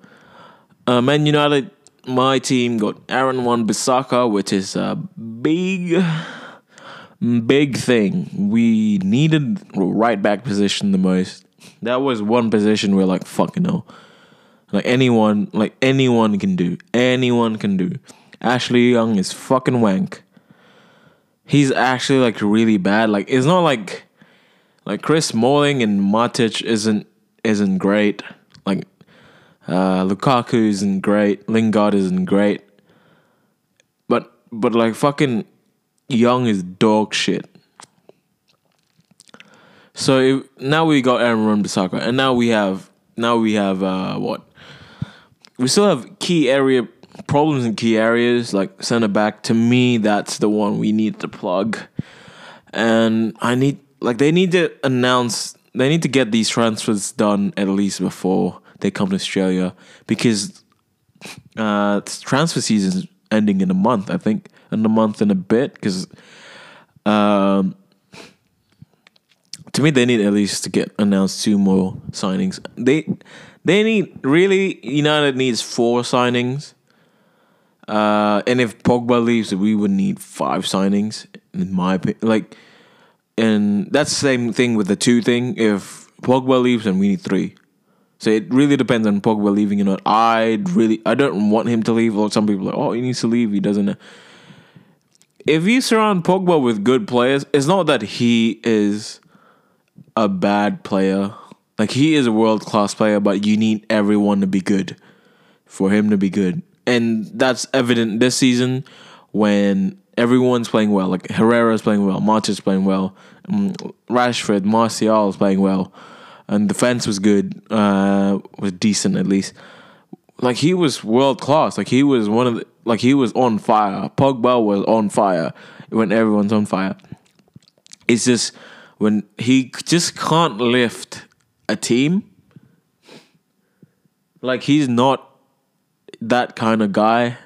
Uh, Man United, my team got Aaron Wan Bissaka, which is a big, big thing. We needed right back position the most. That was one position where like fucking no, like anyone, like anyone can do, anyone can do. Ashley Young is fucking wank. He's actually like really bad. Like it's not like like Chris Smalling and Matic isn't isn't great. Like uh, Lukaku isn't great. Lingard isn't great. But but like fucking Young is dog shit. So now we got Aaron Wan-Bissaka, and now we have now we have uh, what? We still have key area problems in key areas like center back. To me, that's the one we need to plug, and I need like they need to announce they need to get these transfers done at least before they come to Australia because uh, transfer season's ending in a month. I think in a month and a bit because um, to me they need at least to get announced two more signings. They they need really United needs four signings. Uh, and if Pogba leaves, we would need five signings, in my opinion. Like, and that's the same thing with the two thing. If Pogba leaves, then we need three. So it really depends on Pogba leaving or not. I really, I don't want him to leave. Or some people are like, oh, he needs to leave. He doesn't. if you surround Pogba with good players, it's not that he is a bad player. Like he is a world class player, but you need everyone to be good for him to be good. And that's evident this season when everyone's playing well. Like Herrera's playing well, Martin's playing well, um, Rashford, Martial is playing well, and defense was good, uh, was decent at least. Like he was world class. Like he was one of the, like he was on fire. Pogba was on fire when everyone's on fire. It's just when he just can't lift a team. Like he's not that kind of guy,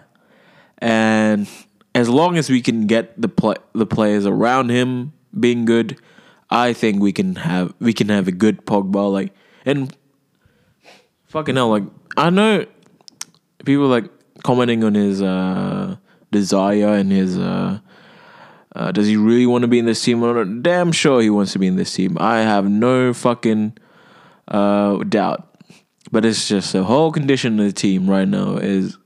and as long as we can get the play, the players around him being good, I think we can have we can have a good Pogba. Like and fucking hell, like I know people like commenting on his uh, desire and his uh, uh, does he really want to be in this team? I'm damn sure he wants to be in this team. I have no fucking uh, doubt. But it's just the whole condition of the team right now is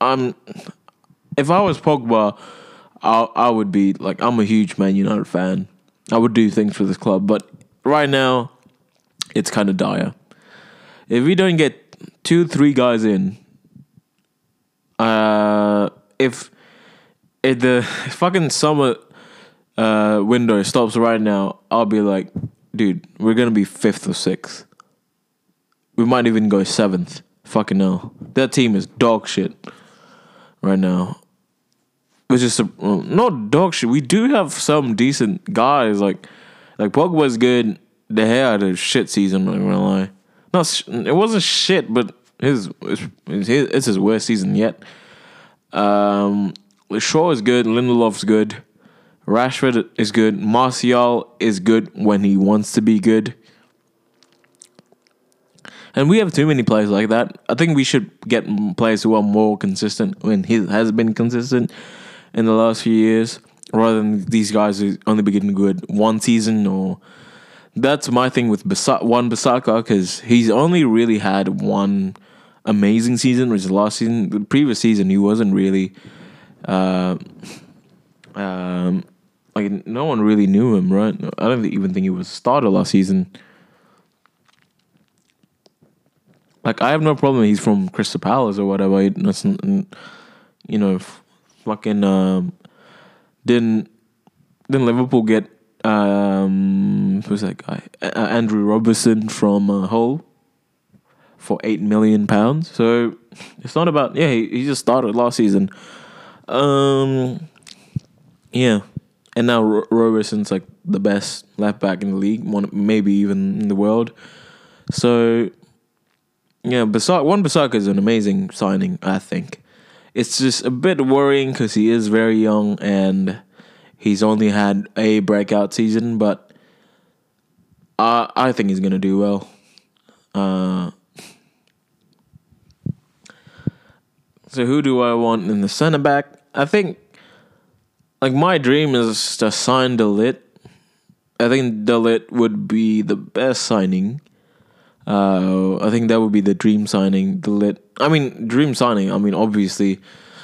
I'm if I was Pogba, I I would be like I'm a huge Man United fan. I would do things for this club, but right now it's kind of dire. If we don't get two, three guys in, uh, if if the fucking summer uh, window stops right now, I'll be like, dude, we're gonna be fifth or sixth. We might even go seventh. Fucking hell, that team is dog shit right now. Which is not dog shit. We do have some decent guys like like Pogba's good. De Gea had a shit season. I'm not gonna lie. No, it wasn't shit, but his it's his, it's his worst season yet. Um, Shaw is good. Lindelof's good. Rashford is good. Martial is good when he wants to be good. And we have too many players like that. I think we should get players who are more consistent when he has been consistent in the last few years, rather than these guys who only begin good one season or. That's my thing with Basa- Wan Bissaka because he's only really had one amazing season, which is last season. The previous season, he wasn't really. Uh, um, like no one really knew him, right? I don't even think he was a starter last season. Like I have no problem. He's from Crystal Palace or whatever. You know, fucking um, didn't didn't Liverpool get um, who's that guy? Uh, Andrew Robertson from uh, Hull for eight million pounds. So it's not about yeah. He, he just started last season. Um, yeah, and now Ro- Robertson's like the best left back in the league, one maybe even in the world. So yeah, Bissaka, Wan Bissaka is an amazing signing. I think it's just a bit worrying because he is very young and he's only had a breakout season, but I I think he's gonna do well. Uh, so who do I want in the center back? I think like my dream is to sign De Ligt. I think De Ligt would be the best signing. Uh, I think that would be the dream signing. De Ligt. I mean, dream signing. I mean, obviously,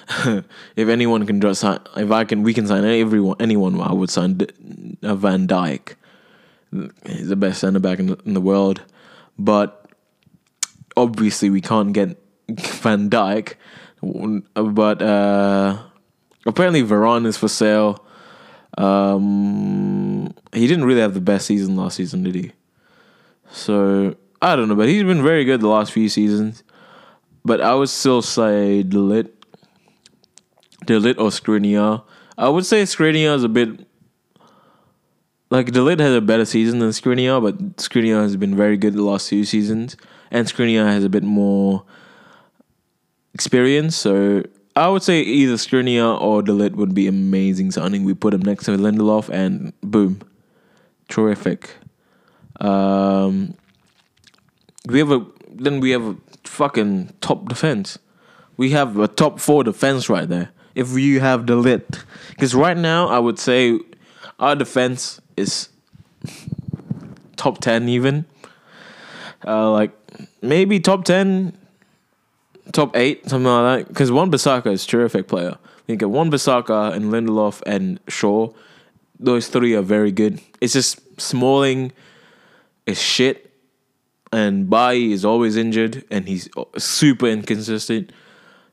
<laughs> if anyone can just sign, if I can, we can sign everyone. Anyone, I would sign uh, Van Dijk. He's the best center back in the, in the world, but obviously we can't get <laughs> Van Dijk. But uh, apparently Varane is for sale. Um, he didn't really have the best season last season, did he? So I don't know, but he's been very good the last few seasons. But I would still say De Ligt, De or Skriniar. I would say Skriniar is a bit like De Ligt has a better season than Skriniar, but Skriniar has been very good the last two seasons, and Skriniar has a bit more experience. So I would say either Skriniar or De Ligt would be amazing signing. We put him next to Lindelof, and boom, terrific. Um, we have a then we have a fucking top defense. We have a top four defense right there. If you have De Ligt, because right now I would say our defense is top ten even. Uh, like maybe top ten, top eight, something like that. Because Wan Bissaka is a terrific player. You get Wan Bissaka and Lindelof and Shaw. Those three are very good. It's just Smalling is shit, and Bailly is always injured, and he's super inconsistent.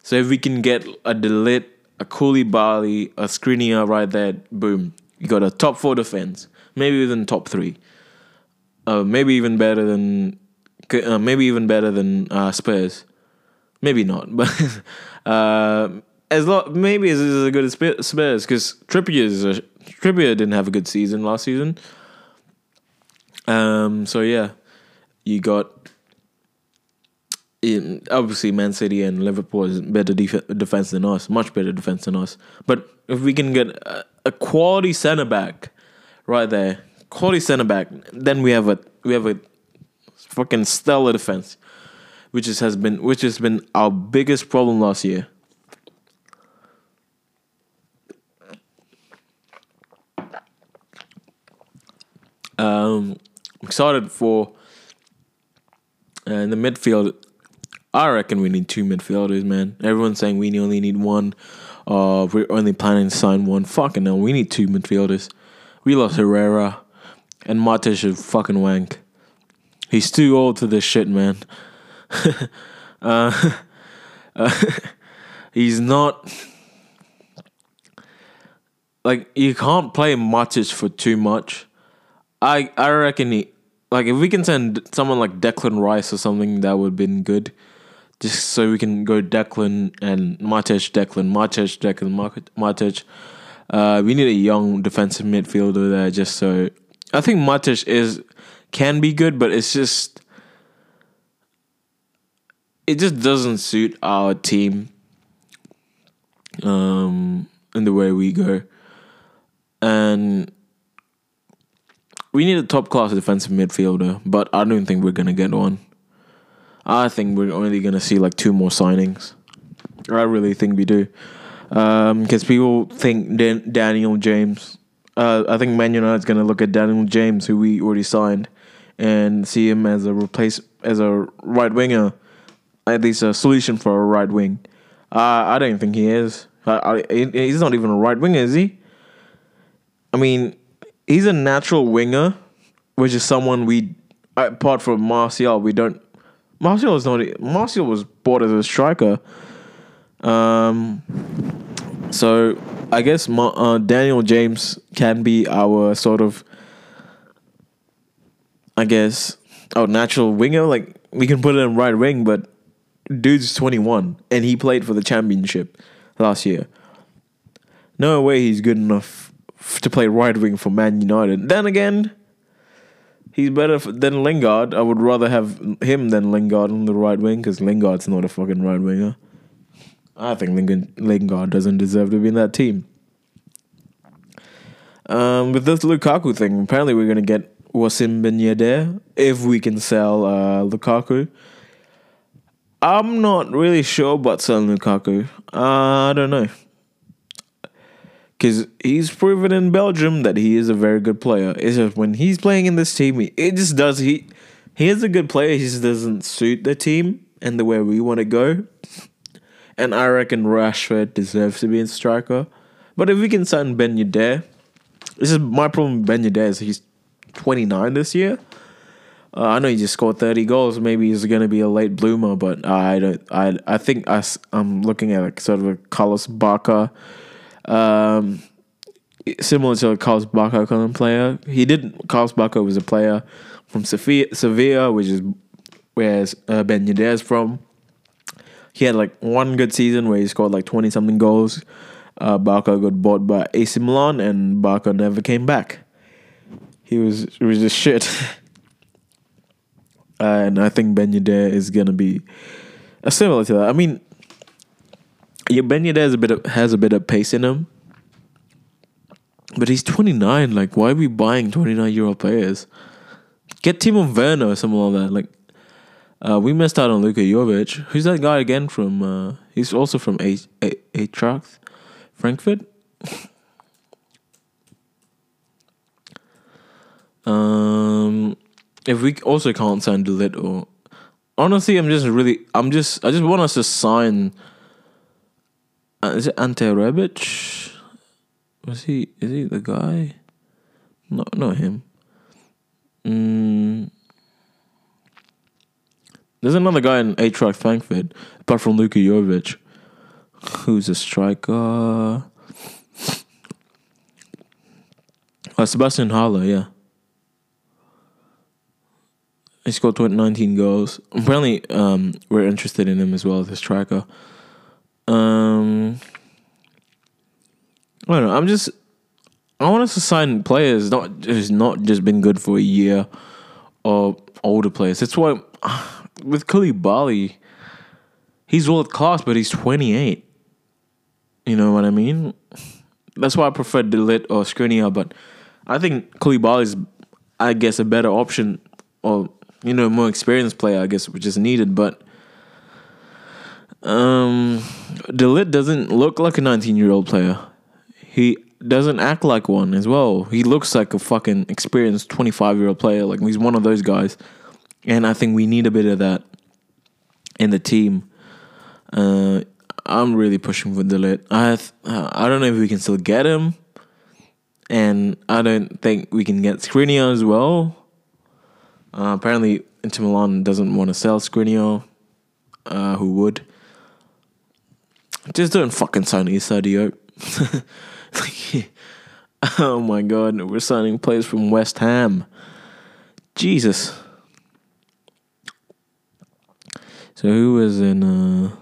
So if we can get a De Ligt, a Koulibaly, a Skriniar right there, boom, you got a top four defense, maybe even top three, uh, maybe even better than, uh, maybe even better than uh, Spurs, maybe not, but <laughs> uh, as lo- maybe as, as good as Spurs because Trippier is a, Trippier didn't have a good season last season. Um, so yeah, you got in, obviously Man City and Liverpool is better def- defense than us, much better defense than us. But if we can get a, a quality center back right there, quality center back, then we have a we have a fucking stellar defense, which is, has been which has been our biggest problem last year. Um, excited for uh, in the midfield. I reckon we need two midfielders, man. Everyone's saying we only need one. Uh, we're only planning to sign one. Fucking no, we need two midfielders. We lost Herrera, and Matic is fucking wank. He's too old for this shit, man. Uh, <laughs> uh, <laughs> he's not like you can't play Matic for too much. I I reckon he like if we can send someone like Declan Rice or something that would have been good. Just so we can go Declan and Matic, Declan, Matic, Declan, Matic. Uh, we need a young defensive midfielder there just so I think Matic is can be good, but it's just it just doesn't suit our team um in the way we go. And we need a top class defensive midfielder, but I don't think we're gonna get one. I think we're only gonna see like two more signings. I really think we do, because um, people think Dan- Daniel James. Uh, I think Man United's gonna look at Daniel James, who we already signed, and see him as a replace as a right winger, at least a solution for a right wing. Uh, I don't think he is. I, I, he's not even a right winger, is he? I mean, he's a natural winger, which is someone we, apart from Martial, we don't. Martial is not. Martial was bought as a striker. Um, so I guess uh, Daniel James can be our sort of, I guess, our natural winger. Like we can put it in right wing, but dude's twenty one and he played for the championship last year. No way he's good enough to play right wing for Man United. Then again, he's better than Lingard. I would rather have him than Lingard on the right wing because Lingard's not a fucking right winger. I think Lingard, Lingard doesn't deserve to be in that team. Um, with this Lukaku thing, apparently we're gonna get Wissam Ben Yedder if we can sell uh, Lukaku. I'm not really sure about selling Lukaku. Uh, I don't know because he's proven in Belgium that he is a very good player. It's just when he's playing in this team, it just does he he is a good player. He just doesn't suit the team and the way we want to go. And I reckon Rashford deserves to be in striker. But if we can sign Ben Yedder, this is my problem with Ben Yedder is he's 29 this year. Uh, I know he just scored 30 goals. Maybe he's going to be a late bloomer, but I don't. I I think I, I'm looking at sort of a Carlos Bacca um, similar to a Carlos Bacca kind of player. He didn't. Carlos Bacca was a player from Sevilla, Sevilla which is where uh, Ben Yedder is from. He had like one good season where he scored like twenty something goals. Uh, got bought by AC Milan, and Bacca never came back. He was he was just shit. <laughs> and I think Ben Yedder is gonna be uh, similar to that. I mean, yeah, Ben Yedder has a bit of has a bit of pace in him, but he's twenty nine. Like, why are we buying twenty nine year old players? Get Timo Werner or something like that. Like, uh, we missed out on Luka Jovic. Who's that guy again from? Uh, he's also from A A Eintracht, Frankfurt. <laughs> um, if we also can't sign or honestly, I'm just really, I'm just, I just want us to sign uh, is it Ante Rebic? Was he? Is he the guy? No, not him. Mm. There's another guy in Eintracht Frankfurt, apart from Luka Jovic, who's a striker. Uh, Sebastian Haller, yeah. He scored 20, 19 goals. Apparently, um, we're interested in him as well as a striker. Um, I don't know. I'm just. I want us to sign players, not just not just been good for a year, or older players. That's why <sighs> with Koulibaly, he's world class, but he's 28. You know what I mean? That's why I prefer De or Skriniar, but I think Koulibaly is, I guess, a better option, or you know, more experienced player, I guess, which is needed. But um, De doesn't look like a 19 year old player. He doesn't act like one as well. He looks like a fucking experienced 25 year old player. Like he's one of those guys, and I think we need a bit of that in the team. Uh, I'm really pushing for De Ligt. I I don't know if we can still get him, and I don't think we can get Skriniar as well. Uh, apparently, Inter Milan doesn't want to sell Skriniar. Uh, who would? Just don't fucking sign Issa Diop. <laughs> oh my god, we're signing players from West Ham. Jesus. So who was in uh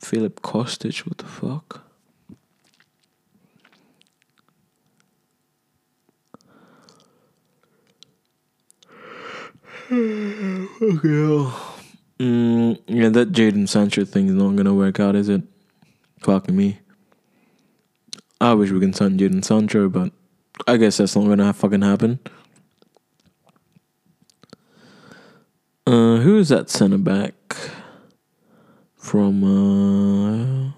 Filip Kostic, what the fuck? <sighs> okay. Mm, yeah, that Jadon Sancho thing is not gonna work out, is it? Fucking me. I wish we can sign Jadon Sancho, but I guess that's not gonna fucking happen. Uh, who is that centre back from? Uh,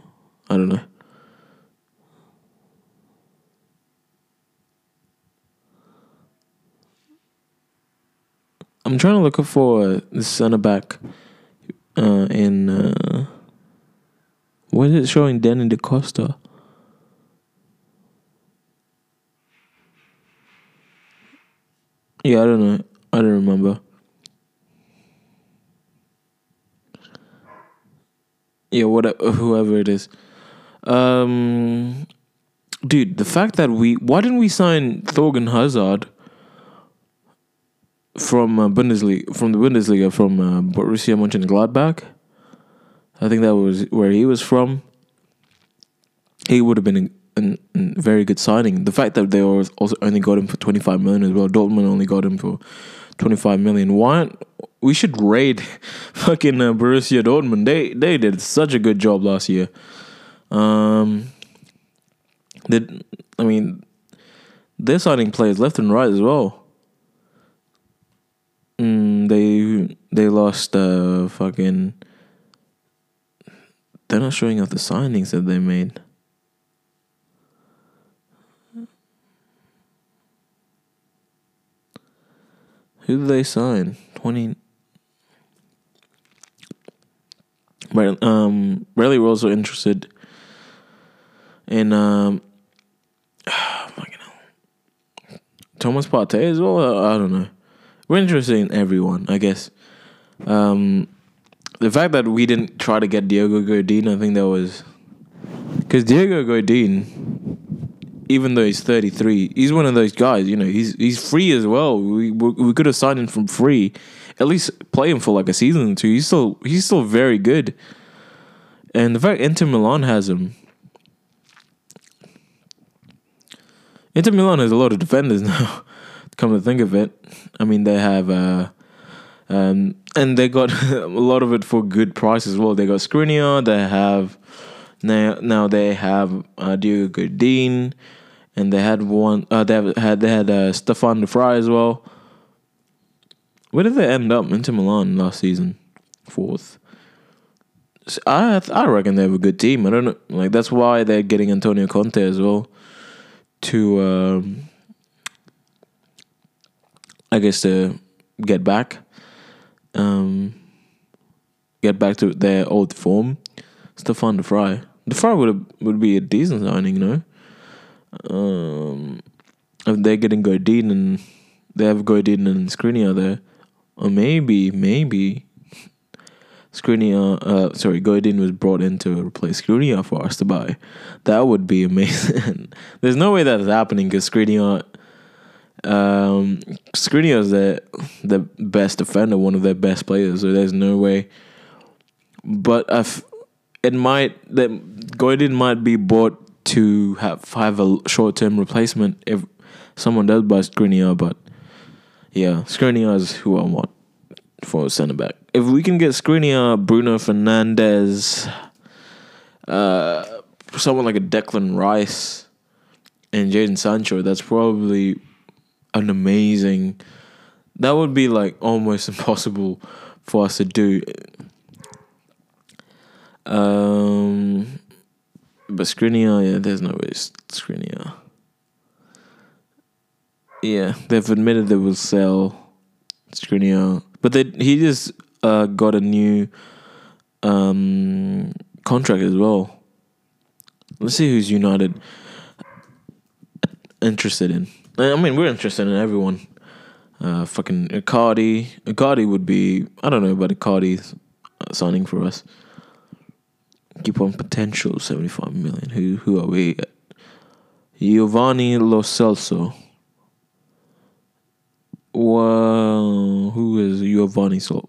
I don't know. I'm trying to look for the centre back uh, in. Uh, what is it showing? Danny Da Costa. Yeah, I don't know. I don't remember. Yeah, whatever, whoever it is. Um, dude, the fact that we why didn't we sign Thorgan Hazard from uh, Bundesliga from the Bundesliga from uh, Borussia Mönchengladbach? I think that was where he was from. He would have been a, very good signing. The fact that they also only got him for twenty five million as well. Dortmund only got him for twenty five million. Why? We should raid <laughs> fucking uh, Borussia Dortmund. They they did such a good job last year. Um, did I mean they're signing players left and right as well. Mm, they they lost uh fucking. They're not showing off the signings that they made. Who did they sign? Twenty. But um, Riley were also interested in um, <sighs> fucking hell. Thomas Partey as well. I don't know. We're interested in everyone, I guess. Um, the fact that we didn't try to get Diego Godin, I think that was because Diego Godin, even though he's thirty three, he's one of those guys. You know, he's he's free as well. We we, we could have signed him from free, at least play him for like a season or two. He's still he's still very good. And the fact Inter Milan has him, Inter Milan has a lot of defenders <laughs> now. Come to think of it, I mean they have. Uh, um, and they got <laughs> a lot of it for good price as well. They got Skriniar, they have now now they have uh, Diego Godin, and they had one. Uh, they have, had they had uh, Stefan de Vrij as well. Where did they end up? Inter Milan last season, fourth. So I I reckon they have a good team. I don't know, like that's why they're getting Antonio Conte as well to, um, I guess to get back um, get back to their old form. Stefan De Fry, De Vrij would would be a decent signing, you know. Um, if they're getting Godin and they have Godin and Skriniar there, or maybe maybe Skriniar, uh, sorry, Godin was brought in to replace Skriniar for us to buy. That would be amazing. <laughs> There's no way that is happening because Skriniar, um, is the the best defender, one of their best players. So there's no way. But if it might that Godin might be bought to have have a short term replacement if someone does buy Skriniar. But yeah, Skriniar is who I want for centre back. If we can get Skriniar, Bruno Fernandes, uh, someone like a Declan Rice, and Jadon Sancho, that's probably an amazing. That would be like almost <laughs> impossible for us to do. Um, but Skriniar, yeah, there's no way Skriniar. Yeah, they've admitted they will sell Skriniar, but they he just uh, got a new um, contract as well. Let's see who's United interested in. I mean, we're interested in everyone. Uh, fucking Icardi. Icardi would be. I don't know about Icardi signing for us. Keep on potential seventy five million. Who who are we? Giovanni Lo Celso. Who is Giovanni? So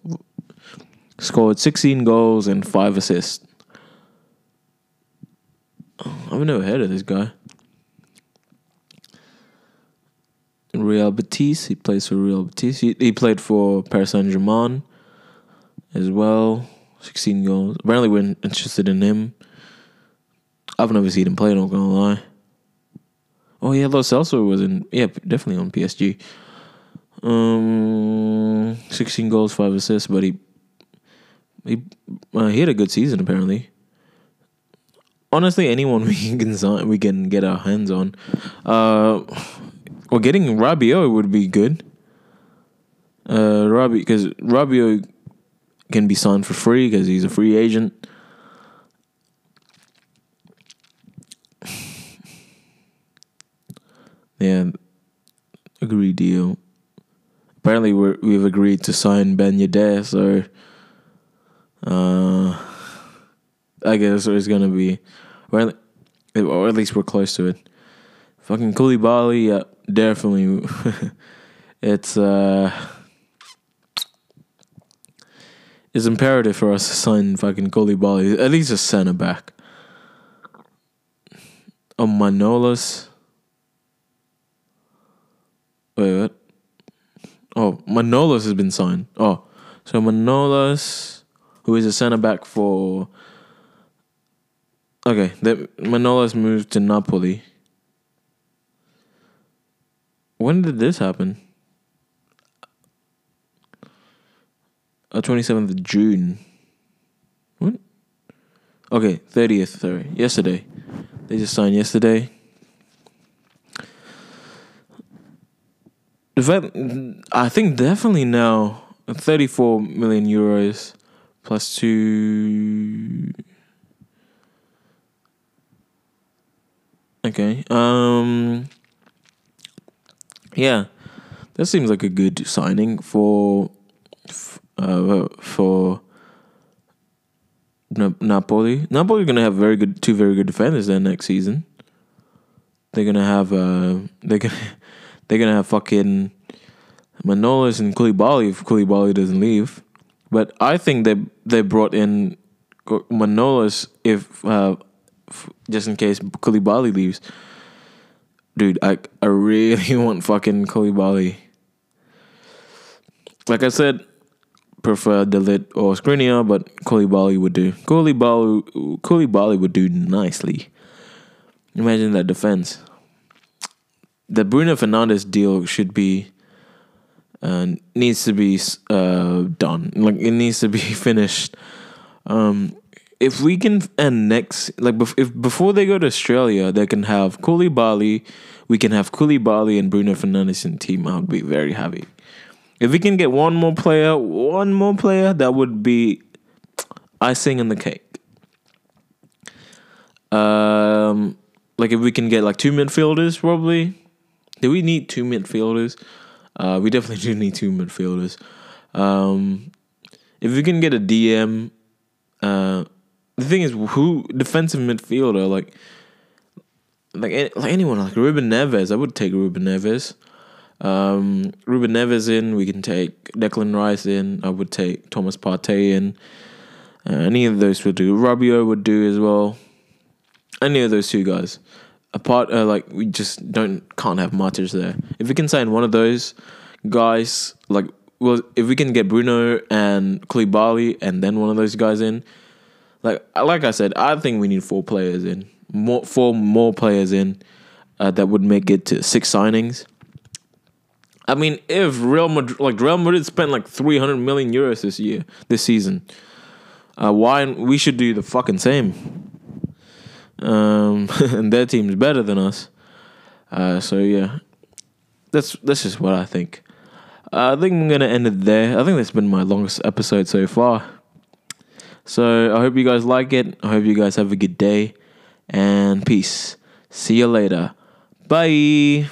scored sixteen goals and five assists. I've never heard of this guy. Real Betis. He plays for Real Betis. He, he played for Paris Saint Germain as well. 16 goals. Apparently, we're interested in him. I've never seen him play, not gonna lie. Oh, yeah, Lo Celso was in, yeah, definitely on PSG. Um, 16 goals, 5 assists, but he, he, uh, he had a good season, apparently. Honestly, anyone <laughs> we can sign, we can get our hands on. Uh, well, getting Rabiot would be good. Uh, Rabi, because Rabiot can be signed for free because he's a free agent. <sighs> Yeah, agree deal. Apparently, we're, we've agreed to sign Ben Yedder, so uh, I guess it's gonna be, or at least we're close to it. Fucking Koulibaly, yeah, definitely. <laughs> it's uh it's imperative for us to sign fucking Koulibaly, at least a centre back. Oh, Manolas. Wait, what? Oh, Manolas has been signed. Oh, so Manolas, who is a centre back for. Okay, that Manolas moved to Napoli. When did this happen? Uh, 27th of June. What? Okay, 30th, sorry. Yesterday. They just signed yesterday. The I think definitely now 34 million euros plus two. Okay. Um. Yeah, that seems like a good signing for uh, for Napoli. Napoli are gonna have very good two very good defenders then next season. They're gonna have uh they're gonna <laughs> they're gonna have fucking Manolas and Koulibaly if Koulibaly doesn't leave. But I think they they brought in Manolas if uh, just in case Koulibaly leaves. Dude, I I really <laughs> want fucking Koulibaly. Like I said, prefer De Ligt or Skriniar, but Koulibaly would do. Koulibaly, Koulibaly would do nicely. Imagine that defense. The Bruno Fernandes deal should be uh, needs to be uh, done. Like it needs to be <laughs> finished. Um, if we can and next like if before they go to Australia, they can have Koulibaly. We can have Koulibaly and Bruno Fernandes in team. I would be very happy. If we can get one more player, one more player, that would be icing on the cake. Um, like if we can get like two midfielders, probably. Do we need two midfielders? Uh, we definitely <laughs> do need two midfielders. Um, if we can get a DM, uh, the thing is, who defensive midfielder like like like anyone like Ruben Neves, I would take Ruben Neves. Um, Ruben Neves in, we can take Declan Rice in. I would take Thomas Partey in. Uh, any of those would do. Rabiot would do as well. Any of those two guys. Apart, uh, like we just don't can't have Matic there. If we can sign one of those guys, like well, if we can get Bruno and Koulibaly and then one of those guys in, like like I said, I think we need four players in, more four more players in, uh, that would make it to six signings. I mean, if Real Madrid, like Real Madrid, spent like three hundred million euros this year, this season, uh, why we should do the fucking same? Um, <laughs> and their team's better than us. Uh, so yeah, that's that's just what I think. Uh, I think I'm gonna end it there. I think that's been my longest episode so far. So I hope you guys like it. I hope you guys have a good day and peace. See you later. Bye.